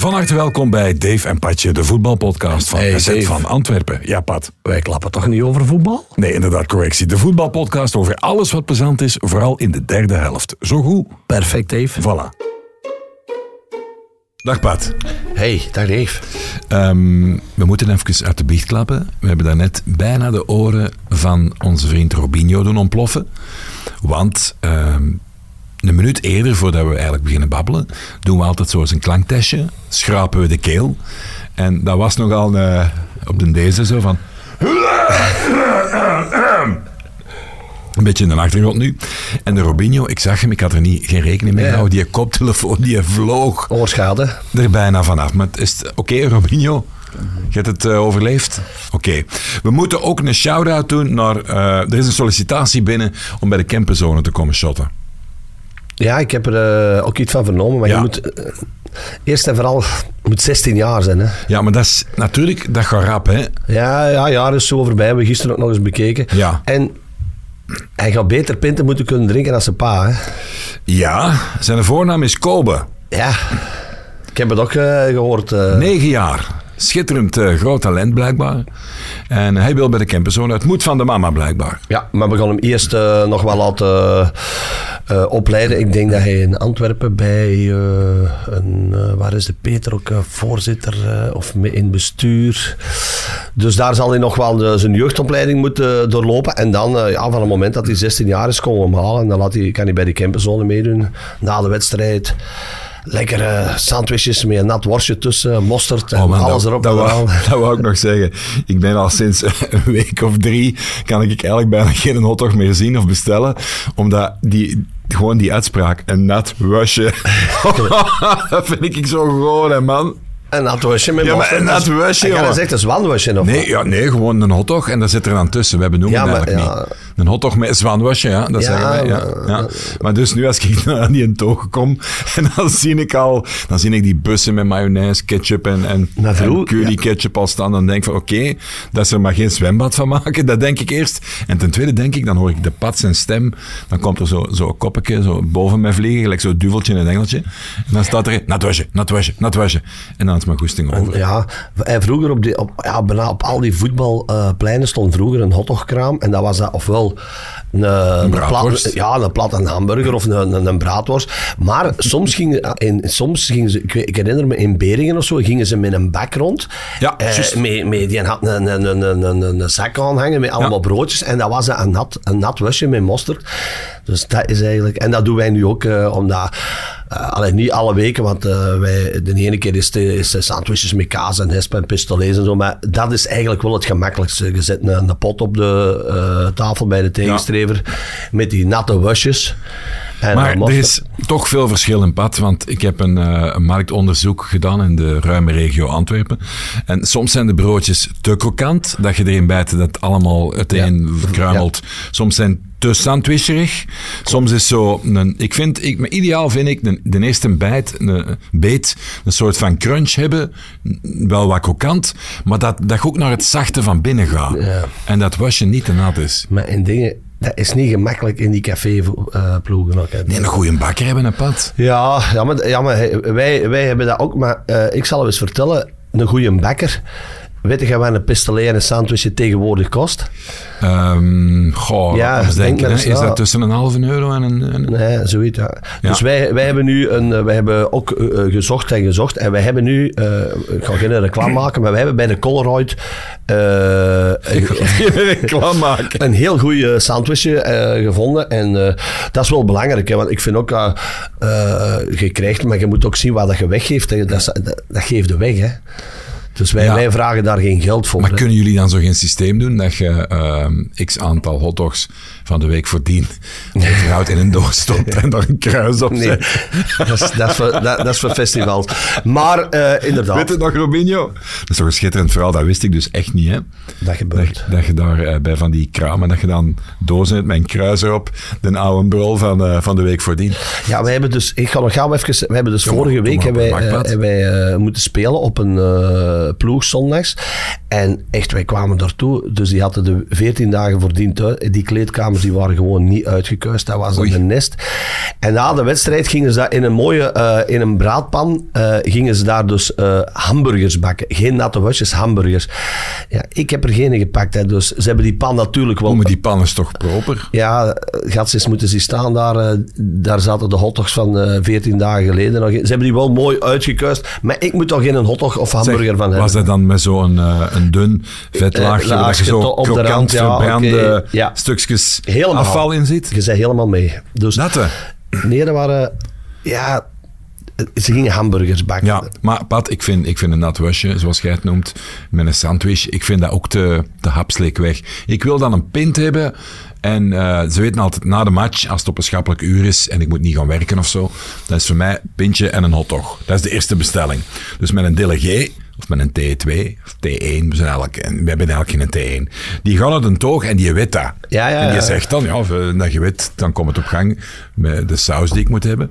Van harte welkom bij Dave en Patje, de voetbalpodcast van Hey, SZ van Antwerpen. Ja, Pat. Wij klappen toch niet over voetbal? Nee, inderdaad, correctie. De voetbalpodcast over alles wat plezant is, vooral in de derde helft. Zo goed. Perfect, Dave. Voilà. Dag Pat. Hey, dag Dave. Ehm, we moeten even uit de biecht klappen. We hebben daarnet bijna de oren van onze vriend Robinho doen ontploffen. Want ehm, een minuut eerder, voordat we eigenlijk beginnen babbelen, doen we altijd zo eens een klanktestje. Schrapen we de keel. En dat was nogal eh, op de deze zo van... Een beetje in de achtergrond nu. En de Robinho, ik zag hem, ik had er niet, geen rekening mee Ja. gehouden. Die koptelefoon, die vloog Oorschade. er bijna vanaf. Maar het is oké, Robinho. Je hebt het eh, overleefd? Oké. We moeten ook een shout-out doen naar... eh, er is een sollicitatie binnen om bij de camperzone te komen shotten. Ja, ik heb er eh, ook iets van vernomen, maar Ja. je moet eh, eerst en vooral moet 16 jaar zijn. Hè? Ja, maar dat is natuurlijk... Dat gaat rap, hè? Ja, ja, jaar is zo voorbij. We hebben gisteren ook nog eens bekeken. Ja. En hij gaat beter pinten moeten kunnen drinken dan zijn pa. Hè? Ja, zijn voornaam is Kobe. Ja, ik heb het ook eh, gehoord. eh. Negen jaar. Schitterend eh, groot talent, blijkbaar. En hij wil bij de camperzone. Het moet van de mama, blijkbaar. Ja, maar we gaan hem eerst eh, nog wel laten eh, opleiden. Ik denk dat hij in Antwerpen bij een, waar is de Peter ook voorzitter of in bestuur. Dus daar zal hij nog wel de- zijn jeugdopleiding moeten doorlopen. En dan, ja, van het moment dat hij 16 jaar is, komen we hem halen. En dan laat hij, kan hij bij die camperzone meedoen. Na de wedstrijd. Lekkere sandwiches met een nat worstje tussen, mosterd en Oh, man, alles dat, erop dat, wou, dat wou ik nog zeggen. Ik ben al sinds een week of drie, kan ik eigenlijk bijna geen hotdog meer zien of bestellen, omdat die, gewoon die uitspraak, een nat wasje, dat vind ik zo gewoon, hè, man. Een nat worstje met Ja, maar een nat worstje, Ik had jongen. gezegd een zwanworstje of Nee, ja, nee, gewoon een hotdog en dat zit er dan tussen. We benoemen Ja, het eigenlijk ja. niet. Een hotdog met een zwanwasje, ja, dat Ja, zeggen wij. Ja, maar- ja. Maar dus nu als ik naar die toog kom en dan zie ik al, dan zie ik die bussen met mayonaise, ketchup en, en, en curry ketchup al staan. Dan denk ik van oké, dat ze er maar geen zwembad van maken. Dat denk ik eerst. En ten tweede denk ik, dan hoor ik de pad zijn stem. Dan komt er zo, zo een koppetje zo boven mij vliegen, gelijk zo'n duveltje in een engeltje. En dan staat er, nat wasje, nat wasje, nat wasje. En dan mijn goesting over. Ja, en vroeger op, die, op, ja, bijna op al die voetbalpleinen stond vroeger een hotdogkraam. En dat was dat ofwel een, een, braadworst. plat, ja, een plat een hamburger of een, een, een braadworst. Maar soms gingen, in, soms gingen ze, ik, herinner me in Beringen of zo, gingen ze met een bak rond. Ja, Eh, met, met, die had een, een, een, een, een, een zak aanhangen met allemaal Ja. broodjes. En dat was een nat, een nat wasje met mosterd. Dus dat is eigenlijk... En dat doen wij nu ook, eh, omdat... eh, alleen niet alle weken, want eh, wij, de ene keer is de, is de sandwiches met kaas en hesp en pistolets en zo. Maar dat is eigenlijk wel het gemakkelijkste. Je zet een, een pot op de tafel bij de tegenstrever met die natte wasjes. En Maar er is toch veel verschil in pad, want ik heb een, eh, een marktonderzoek gedaan in de ruime regio Antwerpen. En soms zijn de broodjes te krokant, dat je erin bijt dat het allemaal uiteen verkruimelt. Soms zijn te sandwicherig. Soms is zo, een, ik vind, ik, maar ideaal vind ik de, de eerste bijt, een beet, een soort van crunch hebben, wel wat krokant, maar dat, dat je ook naar het zachte van binnen gaat. Ja. En dat wasje niet te nat is. Maar in dingen... Dat is niet gemakkelijk in die café-ploegen ook. hè. Nee, een goede bakker hebben een pad. Ja, ja, maar, ja, maar hey, wij, wij hebben dat ook. Maar eh, ik zal eens vertellen, een goede bakker. Weet je wat een pistolet en een sandwichje tegenwoordig kost? Ehm goh, Ja, denk denken, is dat tussen een halve euro en een... Nee, zoiets. Ja. Ja. Dus wij, wij hebben nu een, eh, wij hebben ook eh, eh, gezocht en gezocht. En wij hebben nu, eh, ik ga geen reclame maken, maar wij hebben bij de een, Klaar maken. een heel goede sandwichje gevonden. En dat is wel belangrijk, hè, want ik vind ook, je krijgt, maar je moet ook zien wat dat je weggeeft. Dat, dat, dat geeft de weg, hè. Dus wij, Ja. wij vragen daar geen geld voor. Maar hè. kunnen jullie dan zo geen systeem doen dat je ehm, x aantal hotdogs van de week voordien verhoudt in een doos stopt en daar een kruis op Nee, dat is, dat, is voor, dat, dat is voor festivals. Maar eh, inderdaad, Weet het nog, Robinho? Dat is toch een schitterend verhaal, dat wist ik dus echt niet, hè? dat gebeurt. dat je daar eh, bij van die kramen, dat je dan dozen hebt met een kruis erop, de oude brul van, eh, van de week voordien. Ja, wij hebben dus, ik ga nog gauw even, we hebben dus vorige week hebben wij, hebben wij moeten spelen op een ploeg zondags. En echt, wij kwamen daartoe. Dus die hadden de 14 dagen voordien thuis. Die kleedkamers die waren gewoon niet uitgekuist. Dat was Oei. een nest. En na de wedstrijd gingen ze daar in een mooie, eh, in een braadpan, eh, gingen ze daar dus eh, hamburgers bakken. Geen natte wasjes, hamburgers. Ja, ik heb er geen gepakt. Hè. Dus ze hebben die pan natuurlijk wel Oh, maar die pan is toch proper? ja, gatsjes moeten ze staan daar. eh, daar zaten de hotdogs van eh 14 dagen geleden nog in. Ze hebben die wel mooi uitgekuist. Maar ik moet toch geen hotdog of hamburger Zeg, van hebben. Was dat dan met zo'n eh, een dun vetlaagje, Eh, waar je zo op de rand, ja, verbrande oké, ja. stukjes Helemaal. afval in zit? Je zei helemaal mee. Dus Dat hè? nee, dat waren... Ja, ze gingen hamburgers bakken. Ja, maar Pat, ik vind, ik vind een nat wasje, zoals jij het noemt, met een sandwich, ik vind dat ook te, te hapsleek weg. Ik wil dan een pint hebben en eh, ze weten altijd na de match, als het op een schappelijk uur is en ik moet niet gaan werken of zo, dan is voor mij pintje en een hotdog. Dat is de eerste bestelling. Dus met een delegé, of met een T2 of T1, we, zijn eigenlijk, we hebben eigenlijk geen T1. Die gaan uit een toog en die weet dat. Ja, ja, en die zegt dan, ja, dat je weet, dan komt het op gang met de saus die ik moet hebben.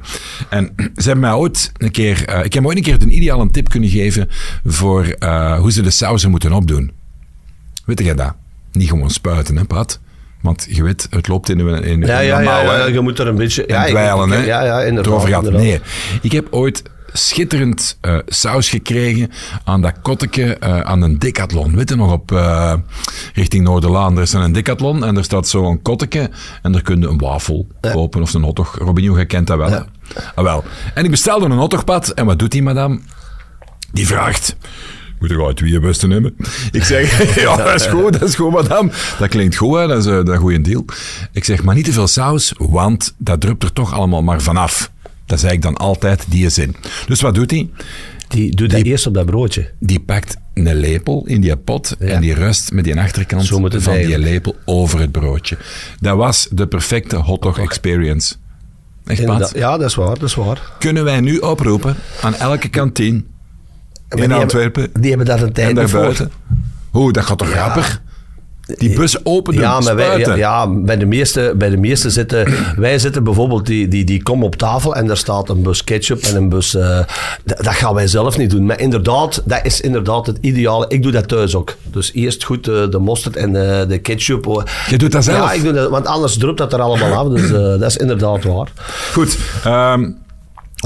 En ze hebben mij ooit een keer, eh, ik heb ooit een keer een ideale tip kunnen geven voor eh, hoe ze de sauzen moeten opdoen. Weet jij dat? Niet gewoon spuiten, hè, Pat? Want je weet, het loopt in een in, Ja, ja, ja, je moet er een beetje... En ja, dweilen, hè? Ja, ja, inderdaad. Erover inderdaad. Nee, ik heb ooit schitterend eh, saus gekregen aan dat kotteke eh, aan een decathlon. Weet je nog, op eh, richting Noorderlaan. Er is een decathlon en er staat zo'n kotteke en daar kun je een wafel kopen of een hotdog. Robinho, jij kent dat wel. Ah, wel. En ik bestelde een hotdogpad en wat doet die madame? Die vraagt... Moet ik uit twee beste nemen? Ik zeg, ja, dat is goed, dat is goed, madame. Dat klinkt goed, hè? dat is, dat is een goede deal. Ik zeg, maar niet te veel saus, want dat drupt er toch allemaal maar vanaf. Dat zei ik dan altijd, die zin. Dus wat doet hij? Die doet dat eerst op dat broodje. Die pakt een lepel in die pot en die rust met die achterkant van die lepel over het broodje. Dat was de perfecte hotdog experience. Echt. Pat? Ja, dat is waar, dat is waar. Kunnen wij nu oproepen aan elke kantine in die Antwerpen Hebben, die hebben dat een tijd en daarbuiten? Hoe, dat gaat toch grappig? Die bus open doen, Ja, maar wij, ja, ja, bij de meeste, bij de meeste zitten... Wij zitten bijvoorbeeld, die, die, die kom op tafel en daar staat een bus ketchup en een bus... eh, dat gaan wij zelf niet doen. Maar inderdaad, dat is inderdaad het ideale. Ik doe dat thuis ook. Dus eerst goed eh, de mosterd en eh, de ketchup. Je doet dat zelf? Ja, ik doe dat, want anders drupt dat er allemaal af. Dus dat is inderdaad waar. Goed, ehm,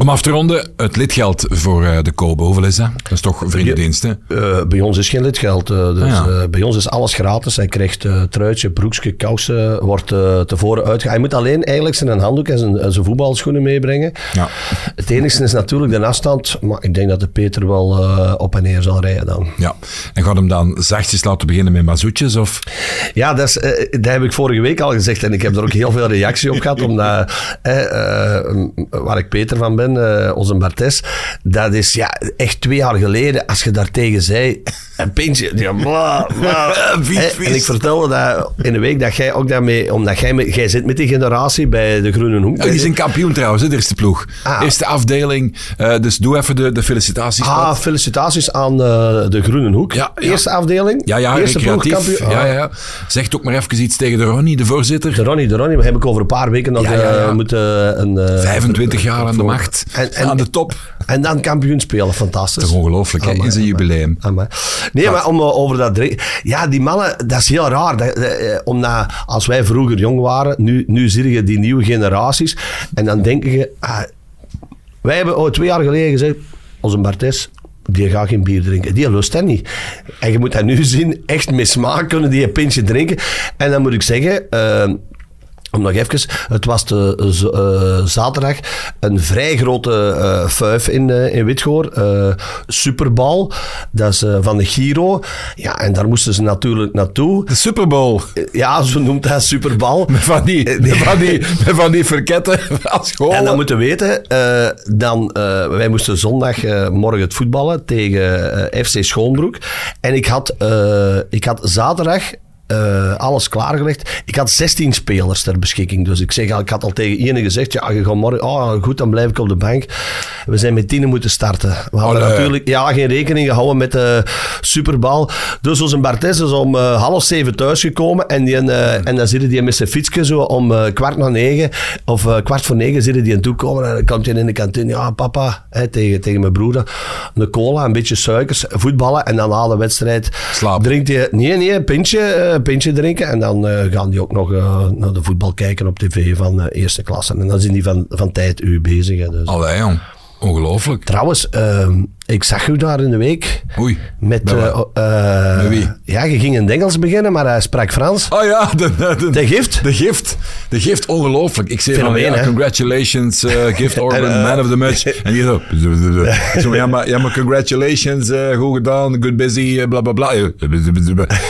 om af te ronden, het lidgeld voor eh, de Kobe, hoeveel is dat? Dat is toch vriendendienst, hè? Eh, bij ons is geen lidgeld. eh, dus Ah, ja. bij ons is alles gratis. Hij krijgt truitje, broekje, kousen. Wordt tevoren uitge... Hij moet alleen eigenlijk zijn handdoek en zijn, zijn voetbalschoenen meebrengen. Ja. Het enige is natuurlijk de afstand. Maar ik denk dat de Peter wel op en neer zal rijden dan. Ja. En gaat hem dan zachtjes laten beginnen met mazoetjes? Of? Ja, dat, is, dat heb ik vorige week al gezegd. En ik heb er ook heel veel reactie op gehad. Omdat, waar ik Peter van ben, eh, onze Bartes. Dat is ja, echt twee jaar geleden. Als je daartegen zei... Een pintje. Ja, bla, bla. Vies, vies. En ik vertelde dat in de week dat jij ook daarmee... Omdat jij, met- jij zit met die generatie bij de Groene Hoek. Oh, die zijn kampioen trouwens, hè, de eerste ploeg. Ah. Eerste afdeling. Eh, dus doe even de, de felicitaties. Ah, felicitaties aan eh, de Groene Hoek. Ja, ja. Eerste afdeling. ja, ja, Eerste recreatief. ploegkampioen. Ja, Ah. ja, ja. Zegt ook maar even iets tegen de Ronnie, de voorzitter. De Ronnie, de Ronnie, we hebben ik over een paar weken nog Ja, eh, moeten een... eh, 25 jaar aan de macht. En- en- aan de top. En dan kampioen spelen, fantastisch. Toch ongelooflijk, hè, in zijn jubileum. amai. Nee, maar om eh, over dat drinken... Ja, die mannen, dat is heel raar. Dat, eh, omdat als wij vroeger jong waren, nu, nu zie je die nieuwe generaties. En dan denk je... ah, wij hebben oh, twee jaar geleden gezegd, onze Bartes... Die gaat geen bier drinken. Die lust dat niet. En je moet dat nu zien. Echt met smaak kunnen die een pintje drinken. En dan moet ik zeggen... eh, om nog even, het was de, z- eh, zaterdag een vrij grote eh fuif in, eh, in Witgoor. eh Superbal, dat is eh, van de Giro. Ja, en daar moesten ze natuurlijk naartoe. De Super Bowl. Eh, Ja, zo noemt dat Superbal. Met van die, Eh, met van die, met van die verketten als school. En dan moeten we weten, eh, dan, eh, wij moesten zondag eh, morgen het voetballen tegen eh, FC Schoonbroek. En ik had, eh, ik had zaterdag eh, alles klaargelegd. Ik had 16 spelers ter beschikking. Dus ik, zeg, al- ik had al tegen iedereen gezegd, ja, je gaat morgen, oh, goed, dan blijf ik op de bank. We zijn met tienen moeten starten. We hadden Allee. natuurlijk ja, geen rekening gehouden met de Superbal. Dus onze Bartes is om eh, half zeven thuisgekomen. En, die, eh, en dan zitten die met zijn fietsje zo om kwart na negen. Of kwart voor negen zitten die aan toe komen. En dan komt hij in de kantine. Ja, papa, hè, tegen, tegen mijn broer. Een cola, een beetje suikers, voetballen. En dan na de wedstrijd Slapen. drinkt hij... Nee, nee, een pintje, een pintje drinken. En dan eh, gaan die ook nog eh, naar de voetbal kijken op tv van eh, eerste klasse. En dan zijn die van, van tijd u bezig. Dus. Allee, jong. Ongelooflijk. Trouwens, ehm, ik zag u daar in de week. Oei. Met, eh, eh, Met wie? Ja, je ging in het Engels beginnen, maar hij sprak Frans. Oh ja, de, de, De gift? De gift. De gift, ongelooflijk. Ik zei van, Fenomeen, ja, hè? congratulations, eh, gift Orban, eh, man of the match. En die zo, zo, ja, maar, ja, maar congratulations, goed gedaan, good busy, bla bla bla.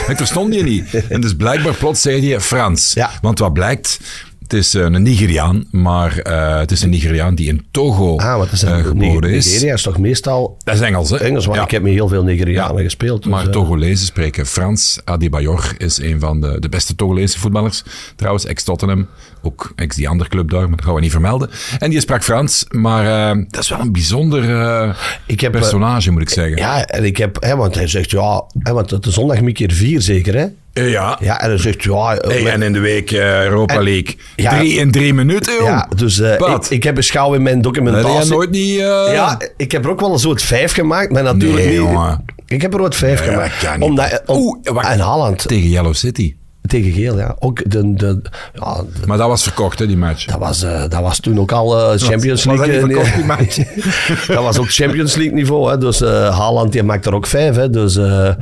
Ik verstond die niet. En dus blijkbaar plots zei hij Frans. Ja. Want wat blijkt, het is eh, een Nigeriaan, maar eh, het is een Nigeriaan die in Togo Ah, wat is dat? geboren is. Nigeria is toch meestal Dat is Engels, hè? Engels, want Ja. ik heb met heel veel Nigerianen Ja, gespeeld. dus, Maar Togolezen spreken Frans. Adebayor is een van de, de beste Togolese voetballers. Trouwens, ex-Tottenham. Ook ex die andere club daar, maar dat gaan we niet vermelden. En die sprak Frans, maar eh, dat is wel een bijzonder eh, Ik heb, eh, personage, moet ik zeggen. Ja, en ik heb, hè, want hij zegt ja, hè, want het is zondag keer vier zeker, hè? Ja. Ja, en hij zegt ja. Hey, en in de week Europa En- League. ja. drie in drie minuten, joh. ja, dus Wat? ik, ik heb beschouwd in mijn Dat documentatie. jij nooit niet... Ja, ik heb er ook wel een soort vijf gemaakt, maar natuurlijk Nee, niet. jongen. Ik heb er ooit vijf Ja, gemaakt. dat. Omdat, om, Oeh, wacht. en Haaland Tegen Yellow City. Tegen Geel, ja. Ook de, de, ja, de- Maar dat was verkocht, hè, die match. dat, was, eh, dat was toen ook al eh, Champions was dat League. niet eh, verkocht, die match? dat was ook Champions League niveau. Hè. Dus eh Haaland die maakt er ook vijf. Hè. Dus, eh,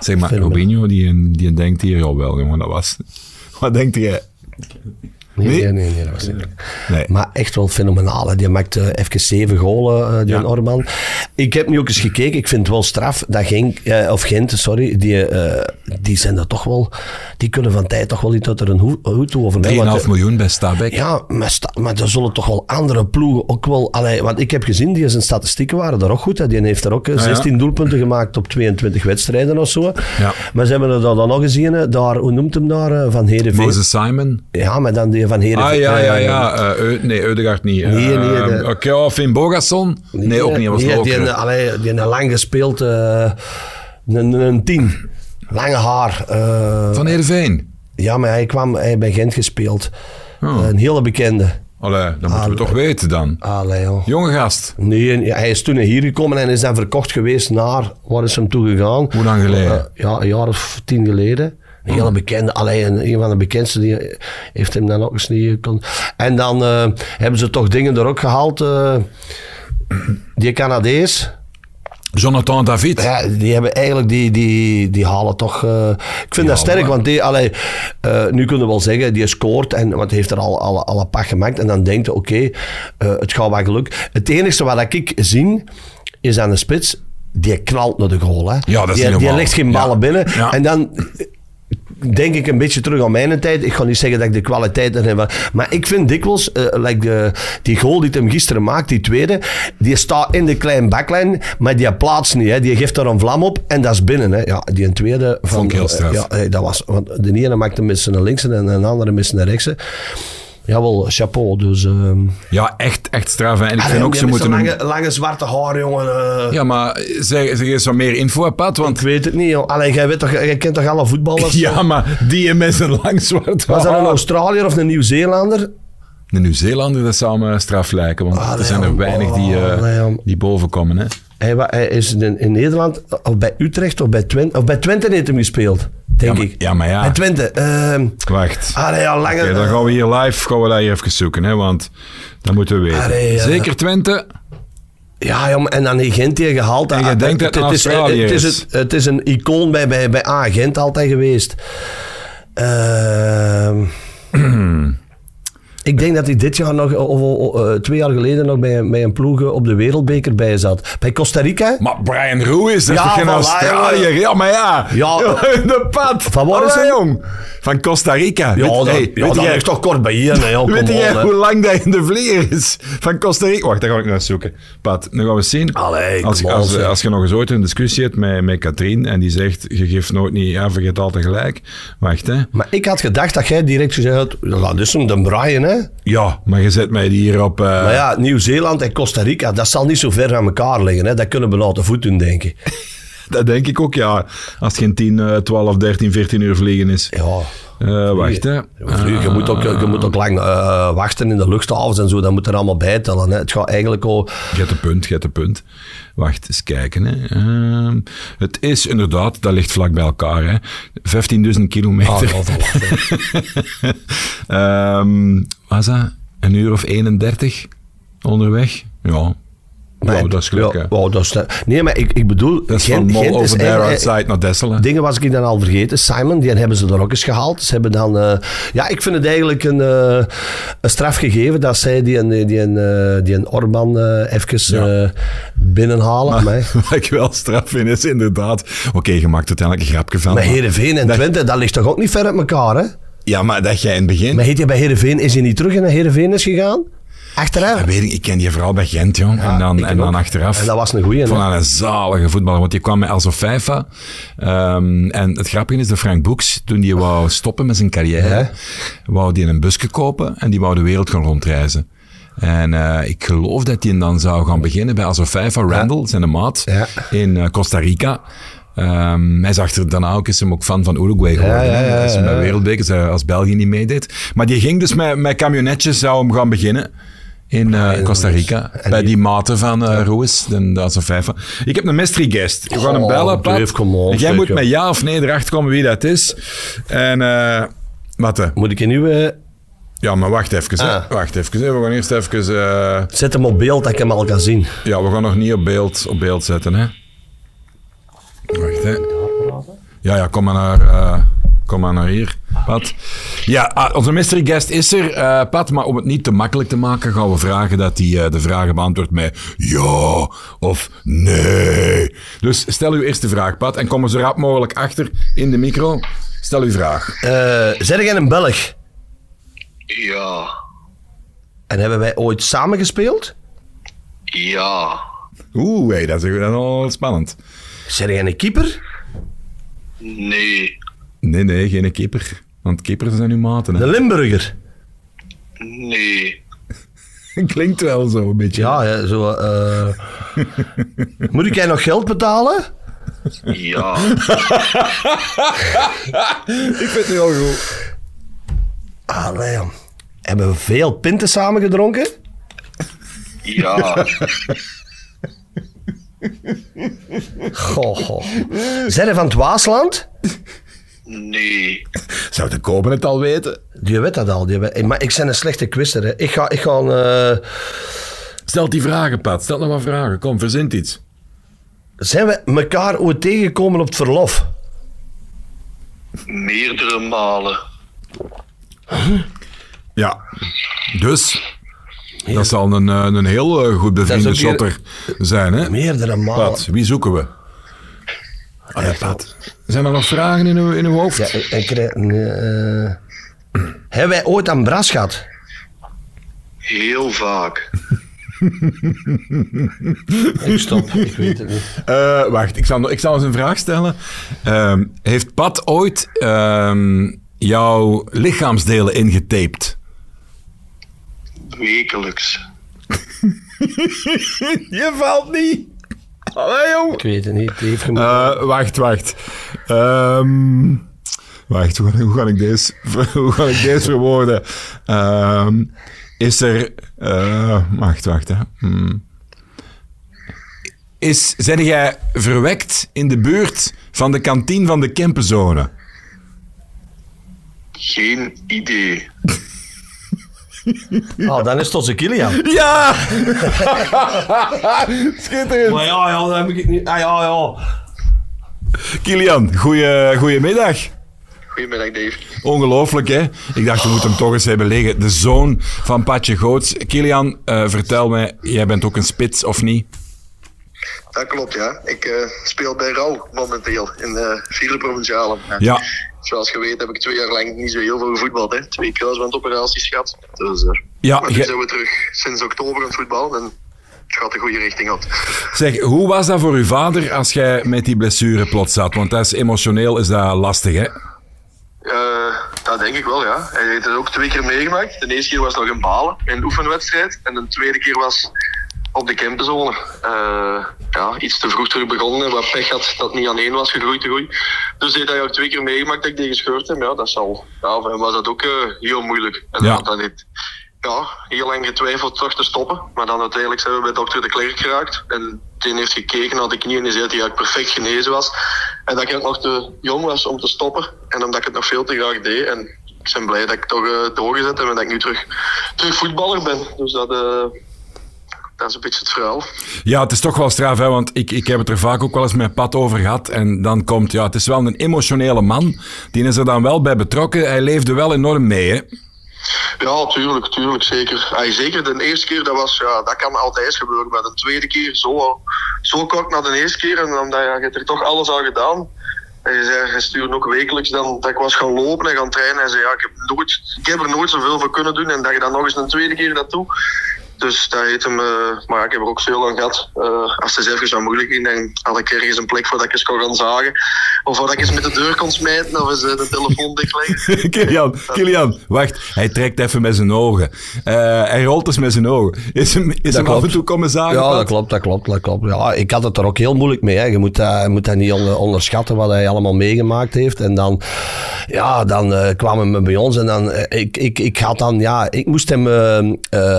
Zeg maar. Robinho, die, die denkt hier al wel, jongen, dat was... Wat denkt jij? Nee, Nee? nee, nee, nee, dat was niet. Nee. Maar echt wel fenomenaal. Hè. Die maakt eh, even zeven golen, eh, die Ja. Orban. Ik heb nu ook eens gekeken. Ik vind het wel straf dat Genk, eh, of Gent, sorry, die, eh, die zijn er toch wel... Die kunnen van tijd toch wel iets uit er een hoed toe over. 3,5 hè, want, eh, miljoen bij Stabæk. Ja, maar, sta- maar er zullen toch wel andere ploegen ook wel... Allee, want ik heb gezien, die zijn statistieken waren daar ook goed. Hè. Die heeft er ook eh, Ah, ja. 16 doelpunten gemaakt op 22 wedstrijden of zo. Ja. Maar ze hebben er dan nog gezien, daar, hoe noemt hem daar, van Heerenveen. Moses Simon. Ja, maar dan die van Heerenveen. Ah, ja, ja, eh, ja. Eh, nee, Eudegaard niet. Nee, nee, Eh, de- Oké, oh, Finn Bogasson? Nee, ook niet. Was nee, die, een- allee, die een lang gespeeld, eh, een, een tien. Lange haar. eh, Van Heerenveen. ja, maar hij kwam hij heeft bij Gent gespeeld. Oh. een hele bekende. Allee, dat moeten we toch weten dan. Allee, joh. Jonge gast. Nee, hij is toen hier gekomen en is dan verkocht geweest naar, waar is hem toe gegaan? Hoe lang geleden? Ja, een jaar of tien geleden. Een hele bekende, alleen een, een van de bekendste, die heeft hem dan ook eens niet kon. En dan eh, hebben ze toch dingen er ook gehaald. eh, die Canadees, Jonathan David. ja, die hebben eigenlijk, die, die, die halen toch... eh, ik vind dat sterk, maar- want die, allee, nu kunnen we wel zeggen, die scoort, en, hij heeft er al, al, al een pak gemaakt. En dan denkt oké, het gaat wel geluk. Het enige wat ik zie, is aan de spits, die knalt naar de goal. Hè. Ja, dat is die, die legt geen ballen Ja. binnen. Ja. En dan denk ik een beetje terug aan mijn tijd. Ik ga niet zeggen dat ik de kwaliteit er heb. Maar ik vind dikwijls, eh, like de, die goal die hem gisteren maakt, die tweede, die staat in de kleine baklijn, maar die plaatst niet. Hè. Die geeft er een vlam op en dat is binnen. Hè. Ja, die een tweede... Van, Vond ik heel straf. Ja, eh, dat was, want de ene maakte met zijn linkse en de andere met zijn rechtse. Jawel, chapeau. Dus, ehm Ja, echt, echt straf. hè. En ik allee, vind ook, ze moeten zo'n hem... lange, lange zwarte haar, jongen. eh. Ja, maar zeg, zeg eens wat meer info, Pat, want... Ik weet het niet, joh. Allee, jij, weet toch, jij kent toch alle voetballers? Ja, maar die met zijn lang zwart Was dat een haar. Australiër of een Nieuw-Zeelander? De Nieuw-Zeelander, dat zou me straf lijken, want Ah, er zijn er weinig die, jong. die boven komen. Hè. Hij, hij is in, in Nederland, of bij Utrecht, of bij Twente, of bij Twente heeft hem gespeeld, denk Ja, ik. ja, maar ja. Bij Twente. ehm Wacht. ah, nee, ja, lange... Oké, dan gaan we hier live gaan we dat hier even zoeken, hè, want dat moeten we weten. Allee, ja. Zeker Twente? Ja, jong, en dan heeft Gent hier gehaald. En je Ah, denkt dat het een is, het, is, is. het, het is een icoon bij, bij, bij A, Gent altijd geweest. Ehm, ik denk dat hij dit jaar nog, of, of, eh, twee jaar geleden nog bij, een- bij een ploeg op de wereldbeker bij zat. Bij Costa Rica. Maar Brian Ruiz, dat is Ja, geen voilà, Australiër? jongen. Ja, maar ja. Ja. de pad. Van waar is Allee, hij? jong. Van Costa Rica. Ja, weet, dat, hey, ja, weet dat jij, is toch kort bij hier. Nee, joh, weet jij hoe lang dat in de vlieger is? Van Costa Rica. Wacht, daar ga ik naar zoeken. Pat, dan gaan we zien. Allee, als, als, als je nog eens ooit een discussie hebt met, met Katrien en die zegt, je geeft nooit niet, ja, vergeet altijd gelijk. Wacht, hè. Maar ik had gedacht dat jij direct gezegd had, dit is hem, de Brian, hè. Hè? Ja, maar je zet mij die hier op... eh, Maar ja, Nieuw-Zeeland en Costa Rica, dat zal niet zo ver aan elkaar liggen. Hè? Dat kunnen we laten voet doen, denk ik. Dat denk ik ook, ja. Als het geen 10, eh, 12, 13, 14 uur vliegen is. Ja. Eh, wacht, hè. Vliegen, je, moet ook, je moet ook lang eh, wachten in de luchthavens en zo. Dat moet er allemaal bij tellen. Hè. Het gaat eigenlijk al... Je hebt een punt, je hebt een punt. Wacht, eens kijken. Hè. Ehm, het is inderdaad, dat ligt vlak bij elkaar. hè. 15.000 kilometer. Ah, ja, voilà. Ehm, was dat? Een uur of 31 onderweg? Ja. Ja, dat is geluk, hè. Ja, wauw, dat is, nee, maar ik, ik bedoel... Dat is Gent- van is over there outside naar Dessel. hè. Dingen was ik dan al vergeten. Simon, die hebben ze er ook eens gehaald. Ze hebben dan... eh, ja, ik vind het eigenlijk een, eh, een straf gegeven dat zij die een, die een, eh, die een Orban even Ja. binnenhalen. Maar, Wat ik wel straf vind is inderdaad... Oké, je maakt uiteindelijk een grapje van. maar maar- Heerenveen en dat- Twente, dat ligt toch ook niet ver uit elkaar, hè? Ja, maar dat jij in het begin... Maar heet je bij Heerenveen, is hij niet terug naar Heerenveen is gegaan? Achteraf? Dat weet ik, ik ken die vooral bij Gent, jong. en dan, en dan ook. achteraf. En dat was een goeie, dat een zalige voetballer, want die kwam met Also Feifa. Ehm, en het grappige is, de Frank Boeks, toen die wou stoppen met zijn carrière, Ja. wou die een busje kopen en die wou de wereld gaan rondreizen. En eh, ik geloof dat hij dan zou gaan beginnen bij Also Feifa, Randall, zijn maat, Ja. in eh, Costa Rica. Ehm, hij zag er daarna ook, is hem ook fan van Uruguay geworden. ja, ja, ja, bij ja. Wereldbekers, als België niet meedeed. Maar die ging dus met, met camionetjes, zou hem gaan beginnen. In eh, Costa Rica, En bij die- die maten van uh, Roes, de, de Also Feifa. Ik heb een mystery guest. We gaan hem Oh, bellen, Pat. Jij moet met ja of nee erachter komen wie dat is. En, eh wat? hè? Moet ik een nieuwe... Ja, maar wacht even. hè. Ah. Wacht even. hè. We gaan eerst even... eh, Zet hem op beeld, dat ik hem al kan zien. ja, we gaan nog niet op beeld, op beeld zetten, hè. Wacht, hè. Ja, ja, kom maar naar, eh, kom maar naar hier, Pat. Ja, ah, onze mystery guest is er, eh, Pat. Maar om het niet te makkelijk te maken, gaan we vragen dat hij eh, de vragen beantwoordt met ja of nee. Dus stel uw eerste vraag, Pat. En kom er zo rap mogelijk achter in de micro. Stel uw vraag. Eh zeg jij een Belg? Ja, En hebben wij ooit samen gespeeld? ja, Oeh, hey, dat is wel spannend. Zeg jij een keeper? nee, Nee, nee, geen keeper. Want keepers zijn uw maten. Hè. Een Limburger? nee, Klinkt wel zo een beetje. Ja, ja zo... eh Moet ik jij nog geld betalen? ja, Ik vind het heel goed. Allee, jong. Hebben we veel pinten samen gedronken? ja, Goh, goh. Zijn van het Waasland? Nee, Zou de kopen het al weten? Die weet dat al. Die weet... Maar ik ben een slechte quizzer. Hè. Ik ga... Ik ga eh, Stel die vragen, Pat. Stel nog wat vragen. Kom, verzint iets. Zijn we elkaar ooit tegengekomen op het verlof? meerdere malen. Ja. Dus, dat zal een, eh, een heel eh, goed bevriende hier- shotter zijn, hè? Meerdere malen. Pat, wie zoeken we? Allee, Pat. Zijn er nog vragen in uw, in uw hoofd? Ja, ik, ik krijg... eh, hebben wij ooit aan Bras gehad? Heel vaak. Ik stop. Ik weet het niet. Eh, wacht, ik zal, ik zal eens een vraag stellen. Ehm, heeft Pat ooit ehm, jouw lichaamsdelen ingetaped? Wekelijks. Je valt niet. Allee, jong. Ik weet het niet. Die heeft Eh, wacht, wacht. Ehm, wacht, hoe, hoe, ga ik deze, hoe ga ik deze verwoorden? Ehm, is er... eh, wacht, wacht. Hè. Hmm. Is, zijn jij verwekt in de buurt van de kantine van de Kempenzone? Geen idee. Ah, dan is het onze Kilian. Ja! Schitterend. Maar ja, ja, dat heb ik niet. Ah, ja, ja. Kilian, goeie, goeiemiddag. Goedemiddag Dave. Ongelooflijk, hè? Ik dacht, we moeten hem toch eens hebben liggen. De zoon van Patje Goots. Kilian, eh, vertel mij, jij bent ook een spits, of niet? Dat klopt ja. Ik eh, speel bij Rauw momenteel in de vierde provinciale. Ja. Zoals je weet heb ik twee jaar lang niet zo heel veel gevoetbald. Hè. Twee kruisbandoperaties gehad. Dus, eh, Ja, maar nu zijn we terug sinds oktober aan het voetballen. En het gaat de goede richting op. Zeg, hoe was dat voor uw vader als jij met die blessure plots zat? Want dat is emotioneel is dat lastig, hè? Eh, dat denk ik wel, ja. Hij heeft het ook twee keer meegemaakt. De eerste keer was nog in Balen, in een oefenwedstrijd. En de tweede keer was op de campenzone. Uh, ja, iets te vroeg terug begonnen, wat pech had dat niet aan één was gegroeid te groeien. Dus heeft hij ook twee keer meegemaakt dat ik die gescheurd heb. Ja, dat zal, ja, voor hem was dat ook uh, heel moeilijk. En Ja. dan heeft ja, heel lang getwijfeld terug te stoppen. Maar dan uiteindelijk zijn we bij dokter De Klerk geraakt. En die heeft gekeken naar de knie en die zei dat hij eigenlijk perfect genezen was. En dat ik ook nog te jong was om te stoppen. En omdat ik het nog veel te graag deed. En ik ben blij dat ik toch uh, doorgezet heb en dat ik nu terug, terug voetballer ben. Dus dat, uh, dat is een beetje het verhaal. Ja, het is toch wel straf, hè, want ik, ik heb het er vaak ook wel eens met Pat over gehad. En dan komt, ja, het is wel een emotionele man. Die is er dan wel bij betrokken. Hij leefde wel enorm mee, hè. Ja, tuurlijk, tuurlijk, zeker. Ay, zeker de eerste keer, dat, was, ja, dat kan altijd eens gebeuren. Maar de tweede keer, zo, zo kort na de eerste keer, en omdat je hebt er toch alles aan gedaan. En je zei, je stuurde ook wekelijks dan, dat ik was gaan lopen en gaan trainen. En zei, ja, ik heb, nooit, ik heb er nooit zoveel voor kunnen doen. En dat je dan nog eens een tweede keer dat doet. Dus dat heet hem, uh, maar ik heb er ook veel aan gehad. Uh, als het eens even zo moeilijk ging, dan had ik ergens een plek voor dat ik eens kon gaan zagen. Of voor dat ik eens met de deur kon smijten of eens uh, de telefoon dichtleggen. Kilian, Kilian, wacht. Hij trekt even met zijn ogen. Uh, hij rolt eens met zijn ogen. Is hem, is hem af en toe komen zagen? Ja, dat klopt, dat klopt, dat klopt. Ja, ik had het er ook heel moeilijk mee. Hè. Je, moet dat, je moet dat niet onder, onderschatten wat hij allemaal meegemaakt heeft. En dan, ja, dan uh, kwamen we bij ons en dan, uh, ik, ik, ik had dan, ja, ik moest hem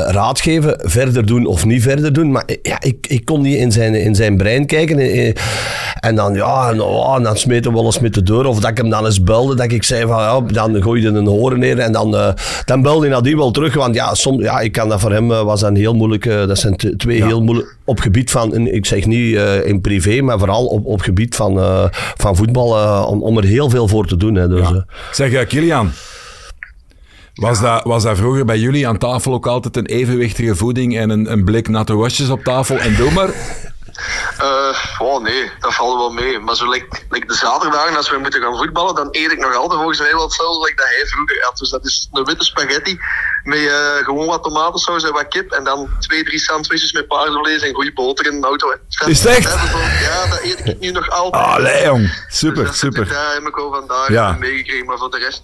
raad geven verder doen of niet verder doen. Maar ja, ik, ik kon niet in zijn, in zijn brein kijken. En dan, ja, en, oh, dan smeten we wel eens met de deur. Of dat ik hem dan eens belde, dat ik zei van, ja, dan gooi je een horen neer. En dan, uh, dan belde hij nadien wel terug. Want ja, soms, ja, ik kan dat voor hem, was dat een heel moeilijk, uh, dat zijn twee ja. heel moeilijk, op gebied van, ik zeg niet in privé, maar vooral op, op gebied van, van voetbal, om, om er heel veel voor te doen. Hè, dus, ja. Zeg, Kilian. Was, dat, was dat vroeger bij jullie aan tafel ook altijd een evenwichtige voeding en een, een blik natte wasjes op tafel en doe maar? Uh, oh nee, dat valt wel mee. Maar zo like, like de zaterdagen als we moeten gaan voetballen, dan eet ik nog altijd volgens mij wel hetzelfde like dat hij vroeger had. Dus dat is een witte spaghetti met uh, gewoon wat tomatensaus en wat kip. En dan twee, drie sandwiches met paardenvlees en goede boter in de auto. Dat is echt? Ja, dat eet ik nu nog altijd. Allee jong, super, dus super. Ik, daar heb ik al vandaag ja. meegekregen. Maar voor de rest,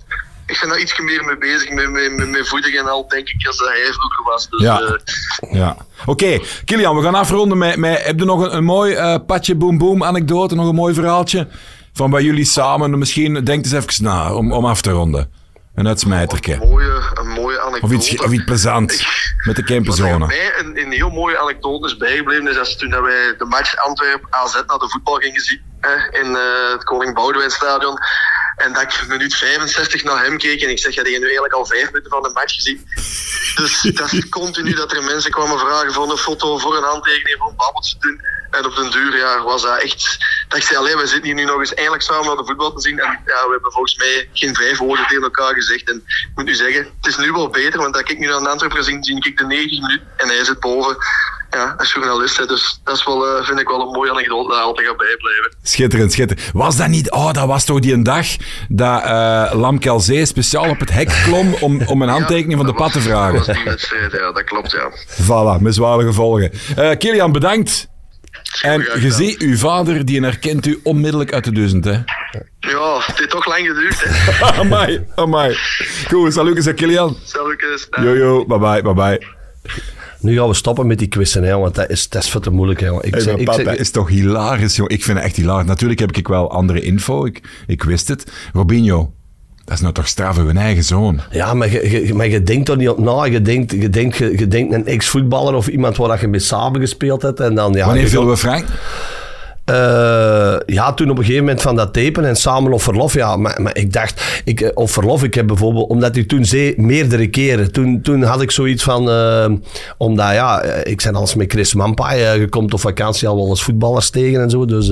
ik ben daar iets meer mee bezig met, met, met, voeding en al, denk ik, als dat hij vroeger was. Dus, ja. Uh, ja. Oké, okay. Kilian, we gaan afronden met, met heb je nog een, een mooi uh, patje boom boom anekdote, nog een mooi verhaaltje van bij jullie samen? Misschien, denk eens even na om, om af te ronden. Een uitsmijterke. Een mooie, een mooie anekdote. Of iets, of iets plezant ik, met de camperzone. Mij een, een heel mooie anekdote is bijgebleven, is als toen wij de match Antwerpen-AZ naar de voetbal gingen zien hè, in uh, het Koning Boudewijn Stadion. En dat ik minuut 65 naar hem keek en ik zeg, ja, die nu eigenlijk al vijf minuten van de match gezien. Dus dat is continu dat er mensen kwamen vragen voor een foto, voor een handtekening, voor een babbeltje doen. En op den duur ja, was dat echt... Dat ik zei, alleen, we zitten hier nu nog eens eindelijk samen naar de voetbal te zien. En ja, we hebben volgens mij geen vijf woorden tegen elkaar gezegd. En ik moet nu zeggen, het is nu wel beter, want dat ik nu naar Antwerpen zie, zie ik de 90 minuten en hij zit boven. Ja, als journalist, hè, dus dat is wel, uh, vind ik wel een mooie anekdote dat altijd gaat bijblijven. Schitterend, schitterend. Was dat niet... Oh, dat was toch die een dag dat uh, Lam Kelzee speciaal op het hek klom om, om een handtekening ja, van de pad te vragen. Dat was die wedstrijd, ja, dat klopt, ja. Voilà, met zware gevolgen. Uh, Kilian, bedankt. En je ziet, uw vader, die herkent u onmiddellijk uit de duizend, hè? Ja, het heeft toch lang geduurd, hè? amai, amai. Goed, salutjes, hè, Kilian. Salutjes. Jojo, bye bye, bye bye. Nu gaan we stoppen met die quizzen, hè, want dat is, dat is veel te moeilijk. Hè. Ik, hey, zeg, ik, zeg, dat is toch hilarisch, joh. Ik vind het echt hilarisch. Natuurlijk heb ik wel andere info, ik, ik wist het. Robinho, dat is nou toch straf uw eigen zoon. Ja, maar je, je, maar je denkt er niet op na. Je denkt, je denkt, je, je denkt een ex-voetballer of iemand waar je mee samen gespeeld hebt. En dan, ja, Wanneer viel we Frank? Uh, ja, toen op een gegeven moment van dat tapen en samen op verlof. Ja, maar, maar ik dacht, ik, op verlof, ik heb bijvoorbeeld, omdat ik toen zei, meerdere keren. Toen, toen had ik zoiets van, uh, omdat ja, ik ben als met Chris Mampa. Uh, je komt op vakantie al wel eens voetballers tegen en zo. Dus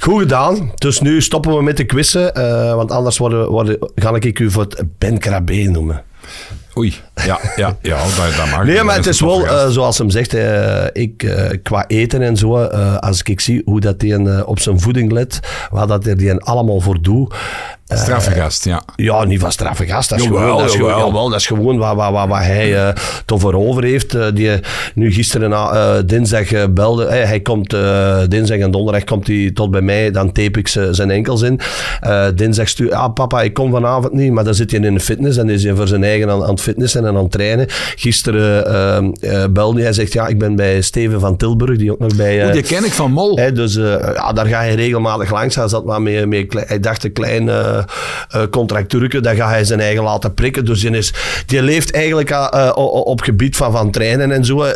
goed gedaan. Dus nu stoppen we met de quizzen, want anders worden, worden, ga ik u voor het Ben Krabbe noemen. Oei, ja, ja, ja dat, dat mag. Nee, maar het is wel, eh, zoals hem zegt, eh, ik, eh, qua eten en zo, als ik zie hoe dat hij op zijn voeding let, wat dat hij die allemaal voor doet. eh, Straffe gast, ja. Ja, niet van straffe gast. Dat is Jawel, gewoon, dat is gewoon, jawel. jawel, dat is gewoon wat, wat, wat, wat hij toch voor over heeft. Die nu gisteren, dinsdag, belde. hij komt dinsdag en donderdag komt hij tot bij mij. Dan tape ik zijn enkels in. Dinsdag stuur ah papa, ik kom vanavond niet. Maar dan zit hij in de fitness en is hij voor zijn eigen aan, aan het fitnessen en aan het trainen. Gisteren eh, belde hij. Zegt, ja, ik ben bij Steven van Tilburg, die ook nog bij... Oeh, die ken ik van Mol. Hè, dus eh, ja, daar ga je regelmatig langs. Hij zat maar mee, mee hij dacht een klein contractuurtje, daar ga hij zijn eigen laten prikken. Dus die, is, die leeft eigenlijk op gebied van, van trainen en zo.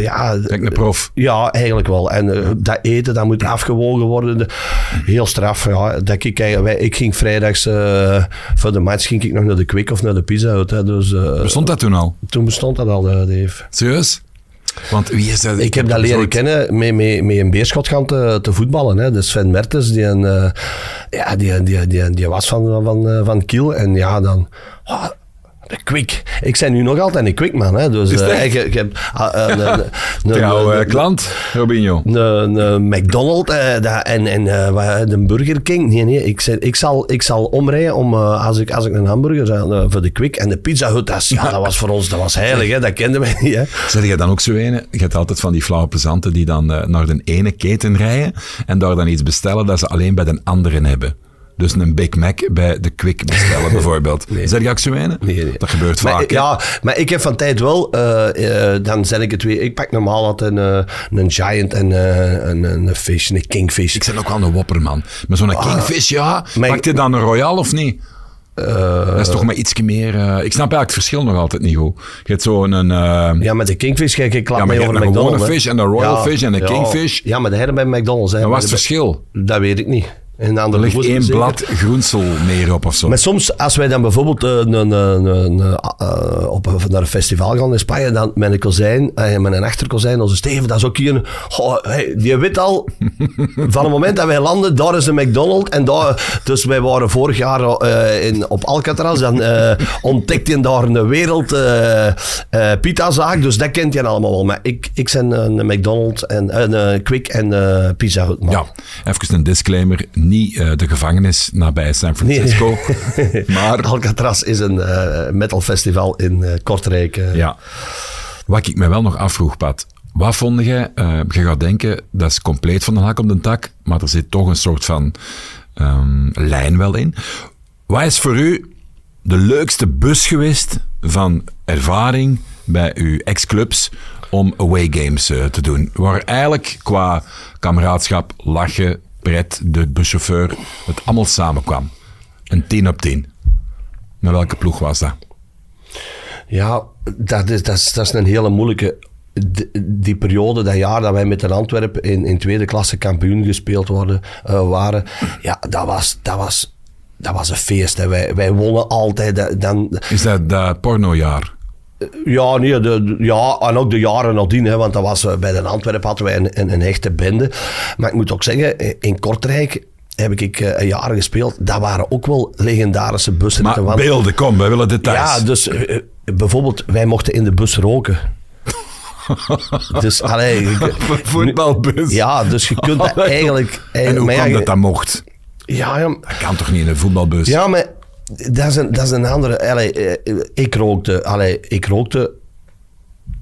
ja, een prof. ja, eigenlijk wel. En dat eten, dat moet afgewogen worden. De- Heel straf. Ja, dat ik, wij- ik ging vrijdags eh, voor de match ging ik nog naar de Quick of naar de Pizza Hut. Hè, dus Bestond dat toen al? toen bestond dat al, eh, Dave. Serieus? Want wie is dat? Ik heb dat leren soort- kennen met, met, met een beerschot gaan te, te voetballen. Hè. Dus Sven Mertens, die, een, eh, ja, die, die, die, die was van, van, eh, van Kiel. En ja, dan... ah, Quick. Ik ben nu nog altijd een Quickman. Hè. Dus, eh, echt? je, je hebt, ah, een, een, eh, klant, Robinho. een, McDonald's eh, en, en eh, de Burger King. Nee, nee, ik, zei, ik, zal, ik zal omrijden om, eh, als, ik, als ik een hamburger zou, eh, voor de Quick. En de Pizza Hut, dat, ja, dat was voor ons dat was heilig. Hè. Dat kenden wij niet. Hè. Zeg je dan ook zo? Je hebt altijd van die flauwe plezanten die dan eh, naar de ene keten rijden en daar dan iets bestellen dat ze alleen bij de anderen hebben. Dus een Big Mac bij de Quick bestellen bijvoorbeeld. Nee. Zeg je ene? Nee, nee. Dat gebeurt Maar, vaak. hè? ja, maar ik heb van tijd wel, eh, eh, dan zeg ik het weer. Ik pak normaal altijd een, eh, een Giant en een, een fish, een Kingfish. Ik ben ook wel een wopperman. Maar zo'n Kingfish, ja. Ah. maar Pak je dan een Royal of niet? dat is toch maar iets meer... ik snap eigenlijk het verschil nog altijd niet goed. Je hebt zo'n... een, eh, Ja, met de Kingfish kijk ik klap Ja, maar mee je over hebt een McDonald's. gewone fish en een Royal Ja, fish en een ja. Kingfish. Ja, maar de hebben bij McDonald's. Hè. wat was het Maar verschil? Dat weet ik niet. In de Er ligt één zeker. blad groensel meer op of zo. Maar soms, als wij dan bijvoorbeeld eh, een, een, een, een, eh, op, naar een festival gaan in Spanje, dan met een kozijn, eh, met een achterkozijn, onze Steven, dat is ook hier. Oh, hey, die weet al, van het moment dat wij landen, daar is een McDonald's. En daar, dus wij waren vorig jaar eh, in, op Alcatraz, dan eh ontdekte je daar een wereld eh eh, pizzazaak, dus dat kent je allemaal wel. Maar ik, ik ben een McDonald's, en, een eh, Quick en eh Pizza Hut man. Ja, even een disclaimer. Niet eh, de gevangenis nabij San Francisco. maar Alcatraz is een eh, metal festival in eh, Kortrijk. ja. Wat ik me wel nog afvroeg, Pat. Wat vond jij? eh, je gaat denken, dat is compleet van de hak op de tak. Maar er zit toch een soort van ehm, lijn wel in. Wat is voor u de leukste bus geweest van ervaring bij uw ex-clubs om away games te doen? Waar eigenlijk qua kameraadschap, lachen, pret, de buschauffeur, het allemaal samenkwam. Een 10 op 10. Met welke ploeg was dat? Ja, dat is, dat, is, dat is een hele moeilijke. Die, die periode, dat jaar dat wij met een Antwerpen in, in tweede klasse kampioen gespeeld worden, eh, waren, ja, dat was, dat was, dat was een feest. Hè. Wij, wij wonnen altijd. Dan, Is dat dat pornojaar? Ja, nee, de, ja, en ook de jaren nadien, hè, want dat was, eh, bij de Antwerpen hadden wij een, een, een echte bende. Maar ik moet ook zeggen, eh, in Kortrijk heb ik eh, een jaar gespeeld. Dat waren ook wel legendarische busritten. Maar want- beelden, kom, wij willen details. ja, dus bijvoorbeeld, wij mochten in de bus roken. dus, allee, Voetbalbus. Ja, dus je kunt dat eigenlijk... En hoe kwam dat dat mocht? Ja, ja, Dat kan toch niet in een voetbalbus? ja, maar dat is een, dat is een andere... Allee, eh, ik rookte... Allee, ik rookte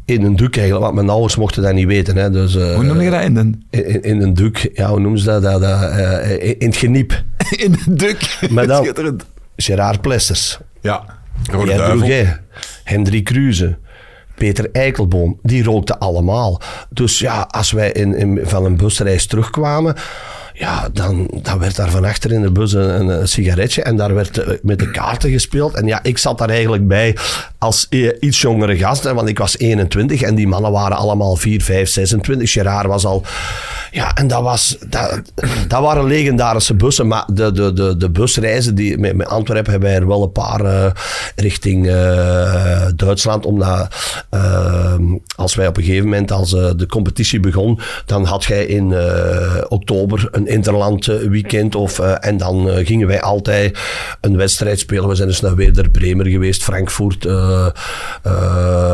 in een doek eigenlijk, want mijn ouders mochten dat niet weten. Hè, dus, eh, Hoe noem je dat in een, in, in een doek, ja, hoe noemen ze dat? dat, dat eh, in het geniep. in een duk? Maar dan- Schitterend. Gerard Plesters. Ja, Rode Duivel. Hendrik Kruze. Peter Eikelboom, die rookten allemaal. Dus ja, als wij in, in, van een busreis terugkwamen, ja, dan, dan werd daar van achter in de bus een, sigaretje en daar werd eh, met de kaarten gespeeld. En ja, ik zat daar eigenlijk bij als eh, iets jongere gast, want ik was 21 en die mannen waren allemaal 4, 5, 26. Gerard was al... Ja, en dat, was, dat, dat waren legendarische bussen, maar de, de, de, de busreizen die, met, met Antwerpen hebben wij er wel een paar eh, richting Duitsland, omdat eh, als wij op een gegeven moment, als de competitie begon, dan had jij in oktober een een interland weekend. Of, en dan gingen wij altijd een wedstrijd spelen. We zijn dus naar Werder Bremer geweest, Frankfurt,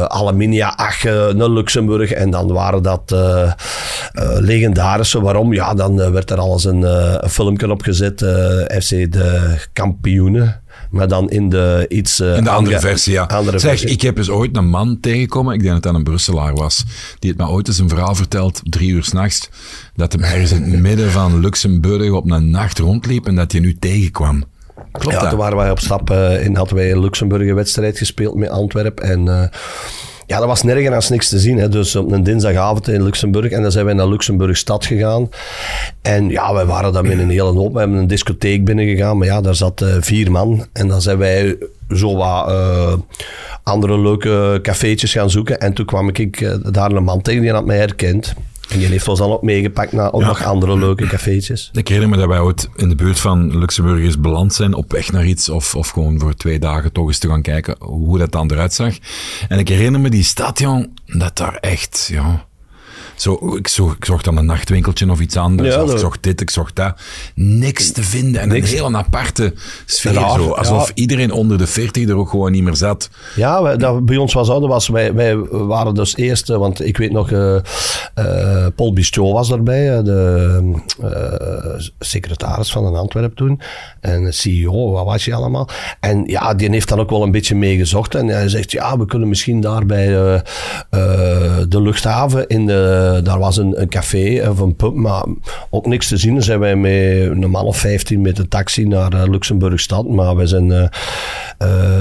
Aluminium, Aachen, naar Luxemburg. En dan waren dat legendarische. Waarom? Ja, dan werd er alles een, een filmpje opgezet. FC de kampioenen. Maar dan in de iets... Uh, in de andere versie, ja. Andere zeg, versie. ik heb eens ooit een man tegengekomen, ik denk dat het een Brusselaar was, die het me ooit eens een verhaal vertelt, drie uur s'nachts, dat hij ergens in het midden van Luxemburg op een nacht rondliep en dat hij nu tegenkwam. Klopt ja, dat? toen waren wij op stap uh, en hadden wij een Luxemburg wedstrijd gespeeld met Antwerpen en... Ja, dat was nergens niks te zien. Hè. Dus op een dinsdagavond in Luxemburg. En dan zijn wij naar Luxemburg stad gegaan. En ja, wij waren daar met een hele hoop. We hebben een discotheek binnengegaan. Maar ja, daar zat uh, vier man. En dan zijn wij zo wat uh, andere leuke cafeetjes gaan zoeken. En toen kwam ik uh, daar een man tegen die had mij herkend. En die heeft ons dan ook meegepakt naar ook nog andere leuke cafeetjes. Ik herinner me dat wij ooit in de buurt van Luxemburgers beland zijn, op weg naar iets, of, of gewoon voor twee dagen toch eens te gaan kijken hoe dat dan eruit zag. En ik herinner me die stad, dat daar echt, ja, zo, ik, zocht, ik zocht dan een nachtwinkeltje of iets anders. Ja, of ik zocht dit, ik zocht dat. Niks te vinden. En niks. een heel aparte sfeer. zo, alsof iedereen onder de 40 er ook gewoon niet meer zat. Ja, wij, dat, bij ons was dat. Was, wij, wij waren dus eerst, want ik weet nog, uh, uh, Paul Bistrot was erbij, de uh, secretaris van een Antwerp toen. En CEO, wat was je allemaal. En ja, die heeft dan ook wel een beetje meegezocht. En hij zegt, ja, we kunnen misschien daar bij de luchthaven in de daar was een, een, café of een pub, maar ook niks te zien. Dan zijn wij met een man of 15 met de taxi naar uh, Luxemburgstad. Maar we zijn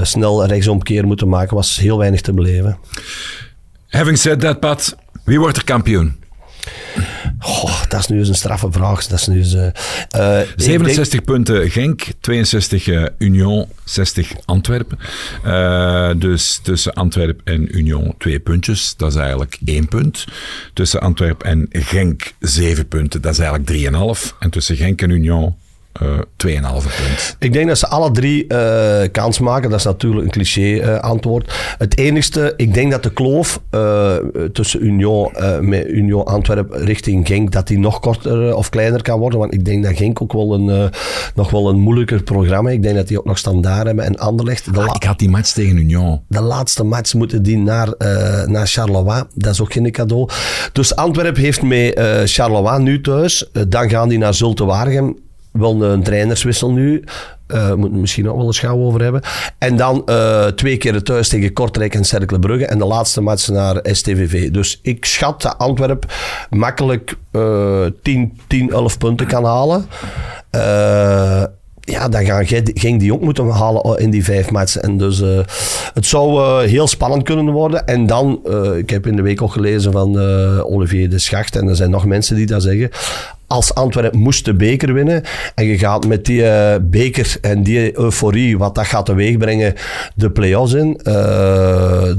snel rechtsomkeer moeten maken. was heel weinig te beleven. Having said that, Pat, wie wordt er kampioen? Dat is nu eens een straffe vraag. Dat is nu eens, uh, 67 denk... punten Genk, 62 uh, Union, 60 Antwerpen. Dus tussen Antwerpen en Union twee puntjes, dat is eigenlijk één punt. Tussen Antwerpen en Genk zeven punten, dat is eigenlijk 3,5. En tussen Genk en Union eh, 2,5 punt. Ik denk dat ze alle drie uh, kans maken. Dat is natuurlijk een cliché uh, antwoord. Het enigste, ik denk dat de kloof tussen Union, met Union Antwerpen richting Genk, dat die nog korter of kleiner kan worden. Want ik denk dat Genk ook wel een, nog wel een moeilijker programma Ik denk dat die ook nog standaard hebben. En Anderlecht... Ah, ik had die match tegen Union. De laatste match moeten die naar, naar Charleroi. Dat is ook geen cadeau. Dus Antwerpen heeft met Charleroi nu thuis. dan gaan die naar Zulte Waregem wel een trainerswissel nu. Uh, moeten we misschien ook wel eens gauw over hebben. En dan uh, twee keer thuis tegen Kortrijk en Cercle Brugge. En de laatste match naar STVV. Dus ik schat dat Antwerp makkelijk uh, 10, 10, 11 punten kan halen. Uh, ja, dan gaan, ging die ook moeten halen in die vijf matchen. En dus het zou heel spannend kunnen worden. En dan, ik heb in de week ook gelezen van Olivier de Schacht, en er zijn nog mensen die dat zeggen als Antwerpen moest de beker winnen en je gaat met die uh, beker en die euforie, wat dat gaat teweegbrengen, de play-offs in. Uh,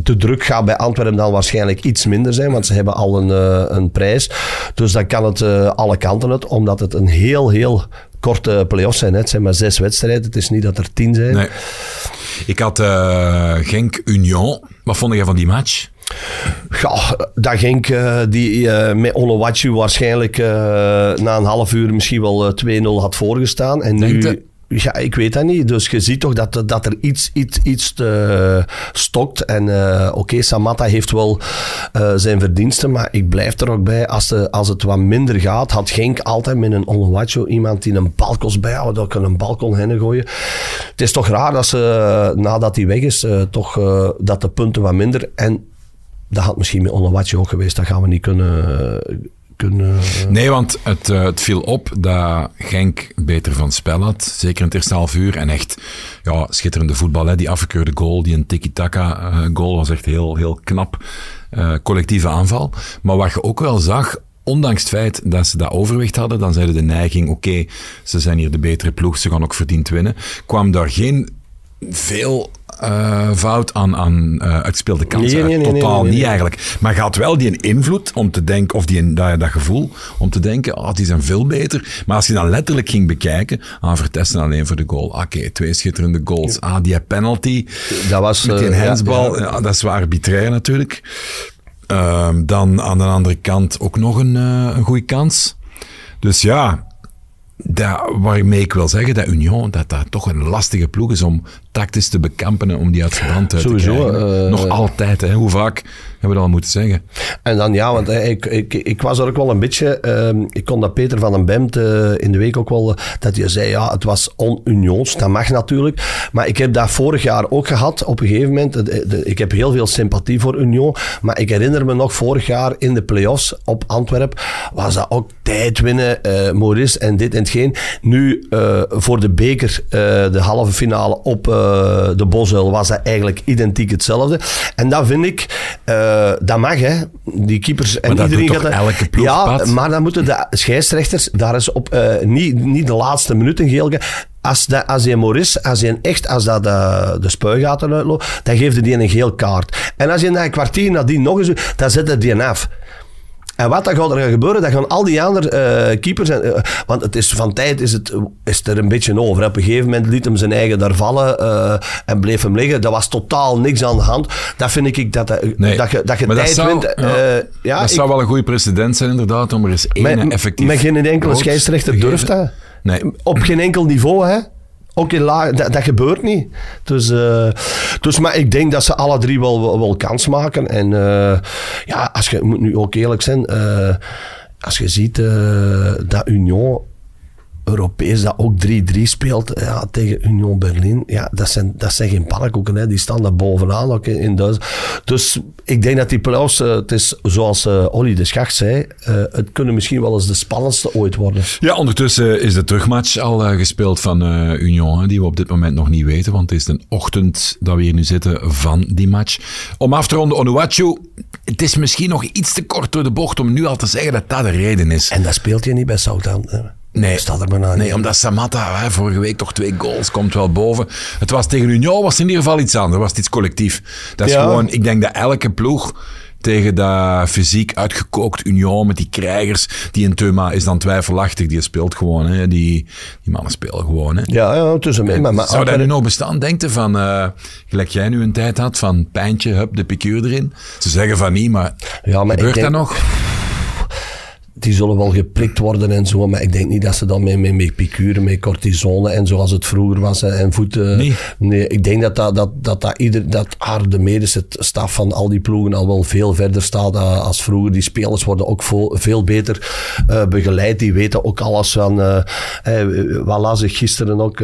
de druk gaat bij Antwerpen dan waarschijnlijk iets minder zijn, want ze hebben al een, uh, een prijs. Dus dan kan het alle kanten het, omdat het een heel, heel korte play-offs zijn. Hè. Het zijn maar zes wedstrijden, het is niet dat er tien zijn. Nee. Ik had Genk Union. Wat vond jij van die match? Ja, dat ging uh, die uh, met Onowachu waarschijnlijk uh, na een half uur misschien wel 2-0 had voorgestaan. En nu, ja, ik weet dat niet. Dus je ziet toch dat, dat er iets, iets, iets te, stokt. En oké, okay, Samatta heeft wel zijn verdiensten, maar ik blijf er ook bij. Als, de, als het wat minder gaat, had Genk altijd met een Onowachu iemand die een balkos bijhoudt, dat kan een balkon heen gooien. Het is toch raar dat ze, nadat hij weg is, toch dat de punten wat minder... En dat had misschien met Onowatje ook geweest. Dat gaan we niet kunnen... kunnen nee, want het, uh, het viel op dat Genk beter van spel had. Zeker in het eerste half uur. En echt ja, schitterende voetbal. Hè. Die afgekeurde goal, die een tiki-taka uh, goal, was echt heel, heel knap. Uh, collectieve aanval. Maar wat je ook wel zag, ondanks het feit dat ze dat overwicht hadden, dan zeiden de neiging, oké, ze zijn hier de betere ploeg, ze gaan ook verdiend winnen. Kwam daar geen veel uh, fout aan, aan uh, uitspeelde kansen. Nee, nee, Totaal niet eigenlijk. Maar gaat wel die invloed om te denken, of die, dat, dat gevoel om te denken, oh, die zijn veel beter. Maar als je dan letterlijk ging bekijken, ah, vertesten alleen voor de goal. Oké, twee schitterende goals. Ah, die penalty. Dat was... Met die uh, handsbal. Ja, dat is wel arbitrair natuurlijk. Uh, dan aan de andere kant ook nog een, een goede kans. Dus ja, dat, waarmee ik wil zeggen dat Union dat dat toch een lastige ploeg is om tactisch te bekampen en om die uit te Sowieso, krijgen. eh, Nog altijd, hè? hoe vaak hebben we al moeten zeggen? En dan ja, want eh, ik, ik, ik was er ook wel een beetje. ehm, ik kon dat Peter van den Bemt eh, in de week ook wel. eh, dat je zei, ja, het was on-unions. Dat mag natuurlijk. Maar ik heb dat vorig jaar ook gehad. Op een gegeven moment. Ik heb heel veel sympathie voor Union. Maar ik herinner me nog vorig jaar in de play-offs op Antwerp. Was dat ook tijd winnen. Maurice en dit en hetgeen. Nu voor de beker, de halve finale op de Bosuil, was dat eigenlijk identiek hetzelfde. En dat vind ik, eh, dat mag hè. Die keepers en iedereen gaat dat- elke ploeg, Ja, Pat? maar dan moeten de scheidsrechters daar eens op, eh, niet, niet de laatste minuten geel. Als, dat, als die Maurice, als die echt, als dat de, de spuigaten uitloopt, dan geeft hij die een geel kaart. En als je na een kwartier nadien nog eens dan zet hij die af. En wat dan gaat er gaan gebeuren, dat gaan al die andere eh, keepers... En, eh, want het is, van tijd is het, is het er een beetje over. Op een gegeven moment liet hem zijn eigen daar vallen eh, en bleef hem liggen. Dat was totaal niks aan de hand. Dat vind ik dat, dat, Nee. dat je, dat je Maar tijd zou, wint. ja, ja, dat ik- zou wel een goede precedent zijn, inderdaad, om er eens één effectief. met geen enkele scheidsrechter te durft dat. Nee. Op geen enkel niveau, hè. Ook dat, dat gebeurt niet. Dus, eh, dus, maar ik denk dat ze alle drie wel, wel, kans maken. En eh, ja, als je moet nu ook eerlijk zijn, eh, als je ziet dat Union Europees dat ook 3-3 speelt ja, tegen Union Berlin. Ja, dat zijn, dat zijn geen pannenkoeken. Hè. Die staan daar bovenaan ook in, in Duitsland. Dus ik denk dat die playoffs, eh, het is zoals eh Olly de Schacht zei, eh, het kunnen misschien wel eens de spannendste ooit worden. Ja, ondertussen is de terugmatch al gespeeld van Union, hè, die we op dit moment nog niet weten, want het is een ochtend dat we hier nu zitten van die match. Om af te ronden, Onuachu, het is misschien nog iets te kort door de bocht om nu al te zeggen dat dat de reden is. En dat speelt je niet bij Southampton. Nee, Staat er maar aan. nee omdat Samatta hè, vorige week toch twee goals komt wel boven. Het was tegen Union was in ieder geval iets anders, was het iets collectief. Dat is Ja. gewoon, ik denk dat elke ploeg tegen dat fysiek uitgekookt Union met die krijgers, die in Thuma is dan twijfelachtig, die speelt gewoon. Hè. Die, die mannen spelen gewoon. Hè. Ja, ja, tussen mij. Maar, maar Zou dat nu nog bestaan, denkt u, van, eh, gelijk jij nu een tijd had, van pijntje, hup, de piqueur erin? Ze zeggen van niet, maar, Ja, maar gebeurt denk- dat nog? Die zullen wel geprikt worden en zo, maar ik denk niet dat ze dan met, met, met picuren, met cortisone en zoals het vroeger was en, en voeten. Nee. nee, ik denk dat, dat, dat, dat, dat, ieder, dat haar, de medische staf van al die ploegen al wel veel verder staat eh, als vroeger. Die spelers worden ook veel, veel beter eh, begeleid. Die weten ook alles van. eh eh, wat las ik gisteren ook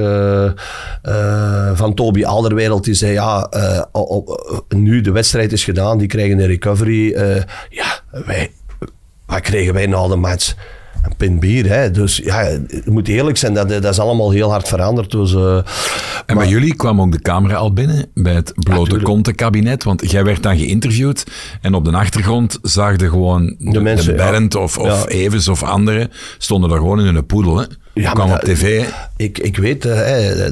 van Toby Alderwereld. Die zei: Ja, op- op- nu de wedstrijd is gedaan, die krijgen een recovery. ja, wij. Wat kregen wij na de match? Een pint bier, hè. Dus ja, het moet eerlijk zijn, dat, dat is allemaal heel hard veranderd. Dus, eh, En bij jullie kwam ook de camera al binnen bij het blote tuurlijk. kontenkabinet, want jij werd dan geïnterviewd en op de achtergrond zag je gewoon de, de mensen, ja. Bernd of, of Ja. Evers of anderen stonden daar gewoon in hun poedel. Hè. Ja, kwam op tv. ik, ik weet, eh,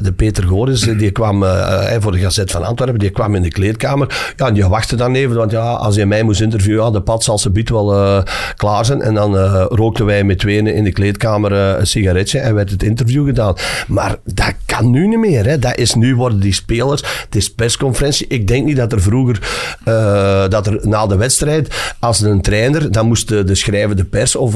de Peter Goris, die kwam eh, eh, voor de Gazet van Antwerpen, die kwam in de kleedkamer. Ja, en die wachtte dan even, want ja, als hij mij moest interviewen, ja, de pad zal ze biedt wel eh, klaar zijn. En dan eh, rookten wij met tweeën in de kleedkamer eh, een sigaretje en werd het interview gedaan. Maar dat kan nu niet meer. Hè. Dat is, nu worden die spelers, het is persconferentie. Ik denk niet dat er vroeger, eh, dat er na de wedstrijd, als een trainer, dan moest de, de schrijvende pers, of,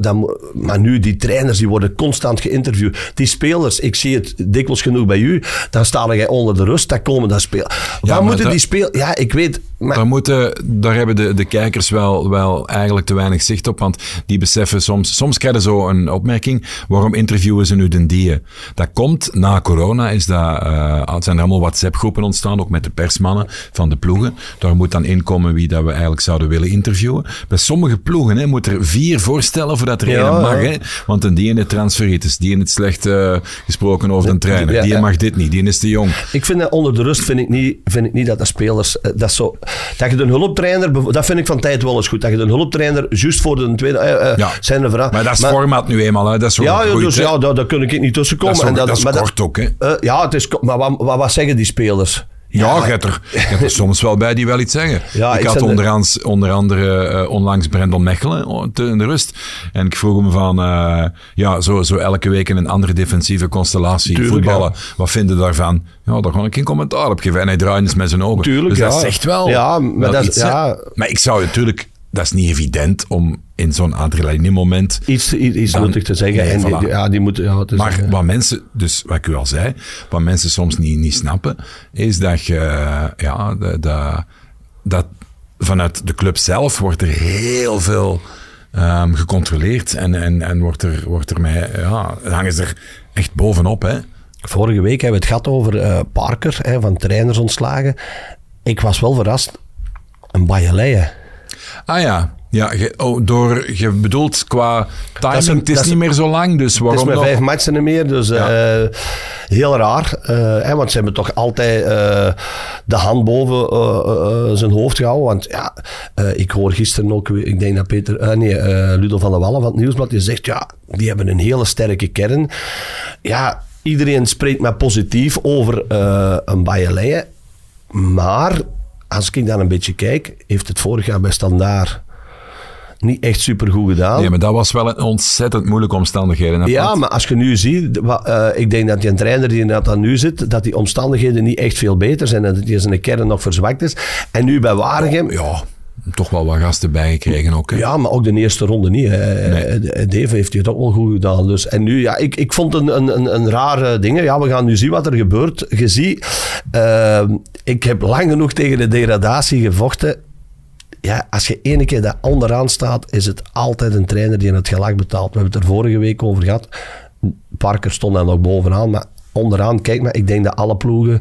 dan, maar nu die trainers, die worden constant geïnterviewd. Die spelers, ik zie het dikwijls genoeg bij u, dan sta jij onder de rust, dan komen dat spelen. Waar moeten dat- die spelen? Ja, ik weet, maar Daar, moeten, daar hebben de, de kijkers wel, wel eigenlijk te weinig zicht op, want die beseffen soms... Soms krijgen ze zo een opmerking, waarom interviewen ze nu den die? Dat komt, na corona is dat, eh, zijn er allemaal WhatsApp-groepen ontstaan, ook met de persmannen van de ploegen. Daar moet dan inkomen wie dat we eigenlijk zouden willen interviewen. Bij sommige ploegen hè, moet er vier voorstellen voordat er Ja, één mag. Hè? Want een die in het transferitis, die in het slecht eh, gesproken over de trainer, die mag dit niet, die is te jong. Ik vind dat onder de rust vind ik niet, vind ik niet dat de spelers eh, dat zo dat je de hulptrainer dat vind ik van tijd wel eens goed dat je de hulptrainer juist voor de tweede eh, eh, Ja. zijn er vraag Maar dat is format nu eenmaal, hè? dat is zo ja, ja, gegroeid, dus ja, daar, daar kun ik niet tussenkomen. Dat is, ook- En dat is maar kort ook, hè? eh, ja, het is, maar wat, wat, wat zeggen die spelers? Ja, hebt er, er soms wel bij die wel iets zeggen. Ja, ik ik had onder, andere eh, onlangs Brendel Mechelen oh, in de rust. En ik vroeg hem van, eh, ja, zo, zo elke week in een andere defensieve constellatie Tuurlijk, voetballen. Wat vinden daarvan? Ja, daar gewoon ik geen commentaar op geven. En hij draait eens met zijn ogen. Tuurlijk, dus dat ja. zegt wel. Ja, maar wel dat is- iets, hè. ja. Maar ik zou natuurlijk, dat is niet evident om in zo'n adrenaline-moment. Iets, iets, iets Dan- nuttig te zeggen. Nee, en die- voilà. ja, die moeten, ja, Maar een- wat mensen, dus wat ik u al zei, wat mensen soms niet, niet snappen, is dat je, ja, de, de- dat vanuit de club zelf wordt er heel veel ehm, gecontroleerd en, en, en wordt er, wordt er mij, ja, hangen ze er echt bovenop, hè. Vorige week hebben we het gehad over eh, Parker, hè, van trainers ontslagen. Ik was wel verrast. Een Bayerleien. Ah ja, ja je, oh, door, je bedoelt qua timing, is een- het is niet meer zo lang, dus Het waarom is met nog? vijf matchen meer, dus eh, heel raar. hè, want ze hebben toch altijd eh, de hand boven zijn hoofd gehouden. Want ja, ik hoor gisteren ook, ik denk dat Peter, nee, Ludo van der Wallen van het Nieuwsblad, die zegt, ja, die hebben een hele sterke kern. Ja, iedereen spreekt maar positief over een Bayerleien. Maar, als ik dan een beetje kijk, heeft het vorig jaar bij Standaard niet echt super goed gedaan. Nee, maar dat was wel een ontzettend moeilijke omstandigheden. hè, Ja, maar als je nu ziet, eh, ik denk dat die trainer die dat dan nu zit, dat die omstandigheden niet echt veel beter zijn en dat die zijn kern nog verzwakt is. En nu bij Waregem, ja, Ja, toch wel wat gasten bijgekregen ook. hè. maar ook de eerste ronde niet. hè. Nee. Eh, Dave heeft het ook wel goed gedaan. Dus, en nu, ja, ik, ik vond een, een, een, een rare ding. Ja, we gaan nu zien wat er gebeurt. Je ziet, eh, ik heb lang genoeg tegen de degradatie gevochten. Ja, als je ene keer daar onderaan staat, is het altijd een trainer die het gelag betaalt. We hebben het er vorige week over gehad. Parker stond daar nog bovenaan, maar onderaan, kijk maar, ik denk dat alle ploegen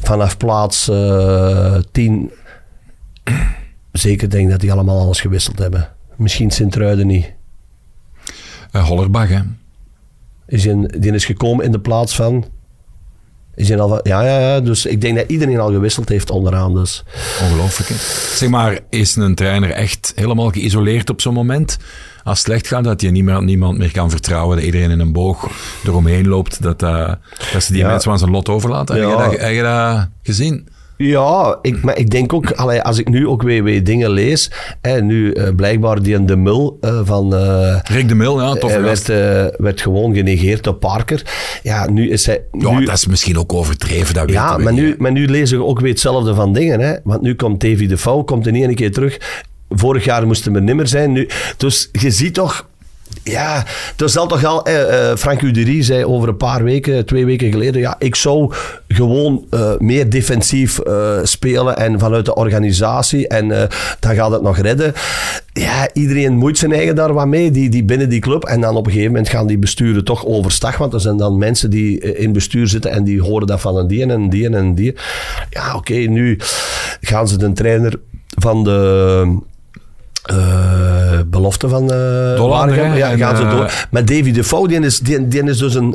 vanaf plaats eh 10, zeker denk dat die allemaal alles gewisseld hebben. Misschien Sint-Truiden niet. Eh, Hollerbach, hè. Is in, die is gekomen in de plaats van... Al, ja, ja, ja, dus ik denk dat iedereen al gewisseld heeft onderaan. Dus. Ongelooflijk. Hè? Zeg maar, is een trainer echt helemaal geïsoleerd op zo'n moment? Als het slecht gaat, dat je niemand, niemand meer kan vertrouwen, dat iedereen in een boog eromheen loopt, dat, eh, dat ze die Ja. mensen aan zijn lot overlaten. Heb, je dat, heb je dat gezien? Ja, ik, maar ik denk ook, allee, als ik nu ook weer, weer dingen lees, hè, nu eh, blijkbaar die de Mul eh, van... eh, Rick de Mil, ja, tof werd, werd gewoon genegeerd door Parker. Ja, nu is hij... Ja, dat is misschien ook overdreven, dat ja, maar nu, maar nu lezen we ook weer hetzelfde van dingen. Hè? Want nu komt Davy de Vouw, komt er niet een keer terug. Vorig jaar moesten we nimmer zijn. Nu, dus je ziet toch... Ja, er zal toch al... Eh, eh, Frank Uderie zei over een paar weken, twee weken geleden... Ja, ik zou gewoon eh, meer defensief eh, spelen en vanuit de organisatie. En dan gaat het nog redden. Ja, iedereen moet zijn eigen daar wat mee, die, die binnen die club. En dan op een gegeven moment gaan die besturen toch overstag. Want er zijn dan mensen die in bestuur zitten en die horen dat van een die en die en die. Ja, oké, nu gaan ze de trainer van de... eh, belofte van eh hè? ja, gaan ze eh, door. Maar Davy Defoe, die is, die, die is dus een,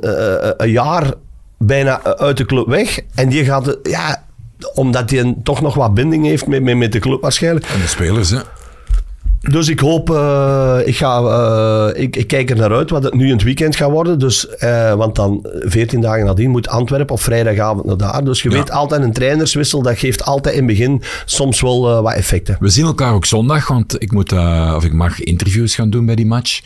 een jaar bijna uit de club weg. En die gaat, ja, omdat hij toch nog wat binding heeft met, met, met de club waarschijnlijk. En de spelers, hè. Dus ik hoop, eh, ik, ga, eh, ik, ik kijk er naar uit wat het nu in het weekend gaat worden. Dus, eh, want dan 14 dagen nadien moet Antwerpen op vrijdagavond naar daar. Dus je Ja. weet altijd, een trainerswissel, dat geeft altijd in het begin soms wel wat effecten. We zien elkaar ook zondag, want ik, moet, of ik mag interviews gaan doen bij die match,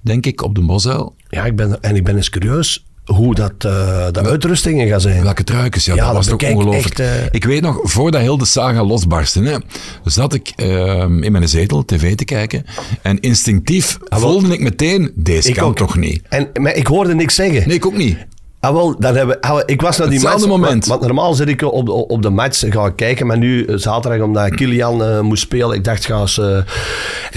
denk ik, op de Bosuil. Ja, ik ben, en ik ben eens curieus hoe dat, eh, de uitrustingen gaan zijn. Welke truikens, ja, Ja, dat was toch ongelooflijk. echt, eh, Ik weet nog, voordat heel de saga losbarstte, hè, zat ik ehm, in mijn zetel tv te kijken en instinctief voelde ik meteen, deze Ah, Ik kan ook. toch niet? En, maar ik hoorde niks zeggen. Nee, ik ook niet. Ah, wel, dan hebben, ah, ik was naar die Hetzelfde match, moment. Want, want normaal zit ik op, op, op de match gaan kijken, maar nu eh, zaterdag omdat Kilian eh, moest spelen, ik dacht ga eens... eh,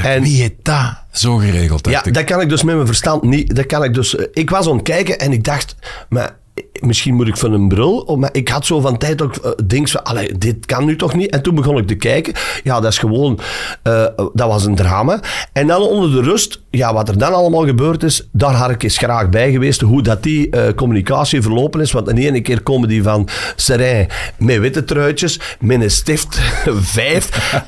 en, Wie heeft dat zo geregeld, ja, ik. dat kan ik dus met mijn verstand niet. Dat kan ik dus, ik was aan het kijken en ik dacht, maar misschien moet ik van een bril. Maar ik had zo van tijd ook uh, dingen van, allee, dit kan nu toch niet? En toen begon ik te kijken. Ja, dat is gewoon, eh, dat was een drama. En dan onder de rust, ja, wat er dan allemaal gebeurd is, daar had ik eens graag bij geweest. Hoe dat die eh, communicatie verlopen is. Want de ene keer komen die van Serijn met witte truitjes, met een stift, 5,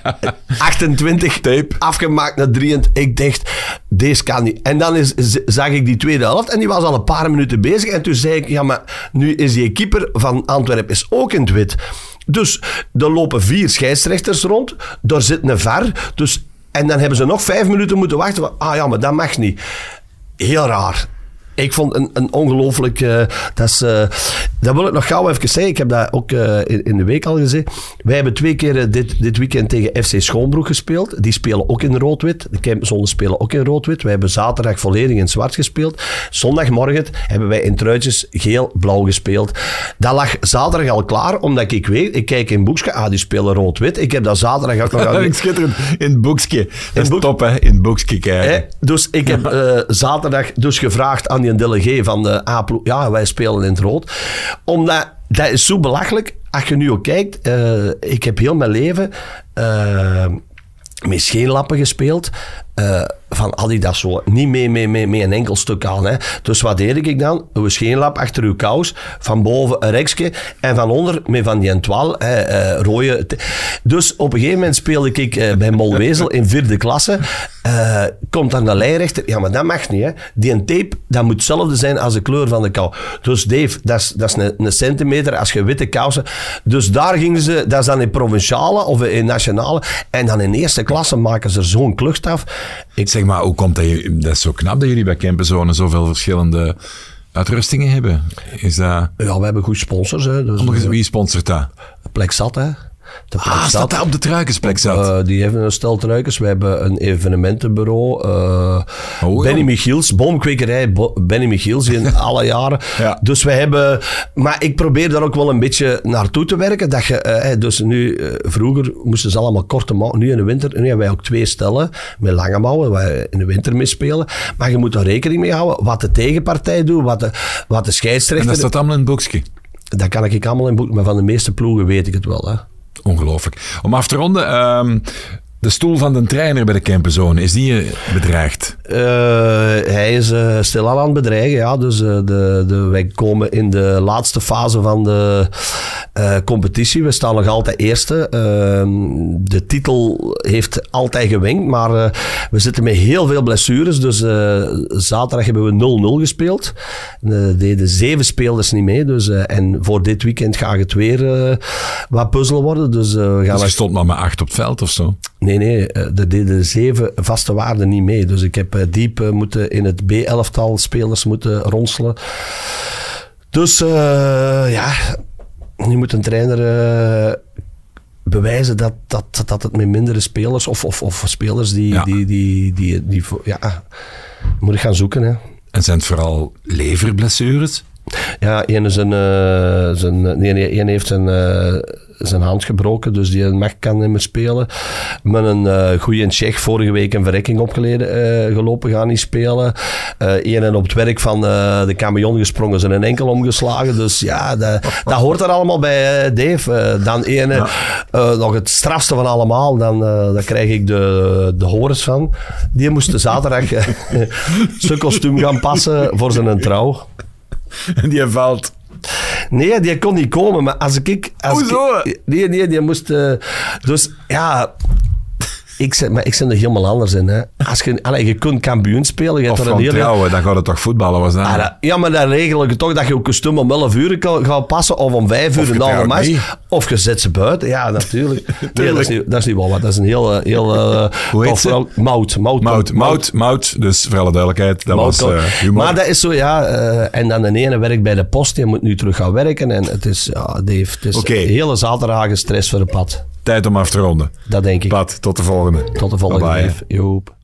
28, tape, afgemaakt naar 23. Ik dacht, deze kan niet. En dan is, zag ik die tweede helft en die was al een paar minuten bezig. En toen zei ik, ja, maar nu is die keeper van Antwerpen is ook in het wit. Dus er lopen vier scheidsrechters rond. Daar zit een VAR. Dus, en dan hebben ze nog vijf minuten moeten wachten. Ah ja, maar dat mag niet. Heel raar. Ik vond een, een ongelooflijk... eh, dat, is, eh, dat wil ik nog gauw even zeggen. Ik heb dat ook eh, in, in de week al gezegd. Wij hebben twee keer dit, dit weekend tegen FC Schoonbroek gespeeld. Die spelen ook in rood-wit. De Kempenzonen spelen ook in rood-wit. Wij hebben zaterdag volledig in zwart gespeeld. Zondagmorgen hebben wij in truitjes geel-blauw gespeeld. Dat lag zaterdag al klaar, omdat ik weet... Ik kijk in boekje, ah, die spelen rood-wit. Ik heb dat zaterdag ook nog... aan- Schitterend. In het boekje. Dat is boek- top, hè. In het boekje kijken. Dus ik heb zaterdag dus gevraagd aan die delegé van de A-ploeg. Ja, wij spelen in het rood. Omdat, dat is zo belachelijk. Als je nu ook kijkt, eh, ik heb heel mijn leven eh, met scheenlappen gespeeld. Eh, van Adidas zo. Niet mee, mee, mee, een enkel stuk aan. Hè. Dus wat deed ik dan? Een scheenlap achter uw kous. Van boven een rekje. En van onder met van die entwal. Eh, rode. Dus op een gegeven moment speelde ik eh, bij Molwezel in vierde klasse. Komt daar een lijnrechter. Ja, maar dat mag niet. Hè. Die tape, dat moet hetzelfde zijn als de kleur van de kou. Dus Dave, dat is, dat is een, een centimeter als je witte kousen. Dus daar gingen ze, dat is dan in provinciale of in nationale. En dan in eerste klasse maken ze zo'n klucht af. Ik Zeg maar, hoe komt dat je... Dat is zo knap dat jullie bij Kempenzone zoveel verschillende uitrustingen hebben. Is dat... Ja, we hebben goede sponsors. Hè. Dus, Wie wie sponsort dat? plek zat, hè. Ah, staat op de truikensplek zat? Eh, die hebben een stel truikens. We hebben een evenementenbureau. eh, Oh, Benny. Michiels, boomkwekerij Bo- Benny Michiels in alle jaren. Ja. Dus we hebben... Maar ik probeer daar ook wel een beetje naartoe te werken. Dat je, eh, dus nu, vroeger moesten ze allemaal korte mouwen. Nu in de winter, nu hebben wij ook twee stellen met lange mouwen, waar we in de winter mee spelen. Maar je moet er rekening mee houden wat de tegenpartij doet, wat de, wat de en scheidsrechter... dat staat allemaal in het boekje. Dat kan ik allemaal in boek, maar van de meeste ploegen weet ik het wel. Hè. Ongelooflijk. Om af te ronden, ehm, de stoel van de trainer bij de Kempenzone, is die eh, bedreigd? Eh, hij is eh, stilaan aan het bedreigen, ja. Dus eh, de, de, wij komen in de laatste fase van de competitie. We staan nog altijd eerste. Ehm, de titel heeft altijd gewenkt, maar we zitten met heel veel blessures. Dus zaterdag hebben we 0-0 gespeeld. Er deden zeven spelers niet mee. Dus, en voor dit weekend gaat het weer wat puzzel worden. Dus we gaan Dus je stond maar met acht op het veld of zo. Nee, nee, eh, er deden zeven vaste waarden niet mee. Dus ik heb eh, diep eh, moeten in het B-elftal spelers moeten ronselen. Dus ja, nu moet een trainer bewijzen dat, dat, dat het met mindere spelers of, of, of spelers die, Ja. die, die, die, die, ja, moet ik gaan zoeken. Hè. En zijn het vooral leverblessures? Ja, één, is een, eh, zijn, nee, nee, één heeft eh, zijn hand gebroken, dus die mag kan niet meer spelen. Met een eh goede Tsjech vorige week een verrekking opgeleden, eh, gelopen, gaan niet spelen. Eén en op het werk van eh, de camion gesprongen, zijn een enkel omgeslagen. Dus ja, dat, dat hoort er allemaal bij, eh, Dave. Eh, dan ene, eh, nog het strafste van allemaal, dan, eh, daar krijg ik de, de horens van. Die moest zaterdag eh, zijn kostuum gaan passen voor zijn trouw. En die valt. Nee, die kon niet komen, maar als ik... Als Hoezo? Ik, nee, nee, die moest... eh, dus ja... Ik zeg, maar ik zit er helemaal anders in. Hè. Als je, allee, je kunt kampioen spelen, je Of een van hele... trouwen, dan gaat het toch voetballen was dat? Ah, dat- ja, maar dan regel het toch dat je ook kostuum om 11 uur kan, gaat passen of om 5 uur je de match. mee. Of je zet ze buiten. Ja, natuurlijk. nee, dat is, niet, dat is niet wel wat. Dat is een heel... eh, heel eh, Hoe heet ze? Mout. Mout. Mout, mout, mout. Dus voor alle duidelijkheid, dat was eh, humor. Maar dat is zo, ja. en dan de ene werkt bij de post, die moet nu terug gaan werken. En het is, ja, Dave, het is een hele zaterdag stress voor de pad. Tijd om af te ronden. Dat denk ik. Pat, tot de volgende. Tot de volgende keer. Joep.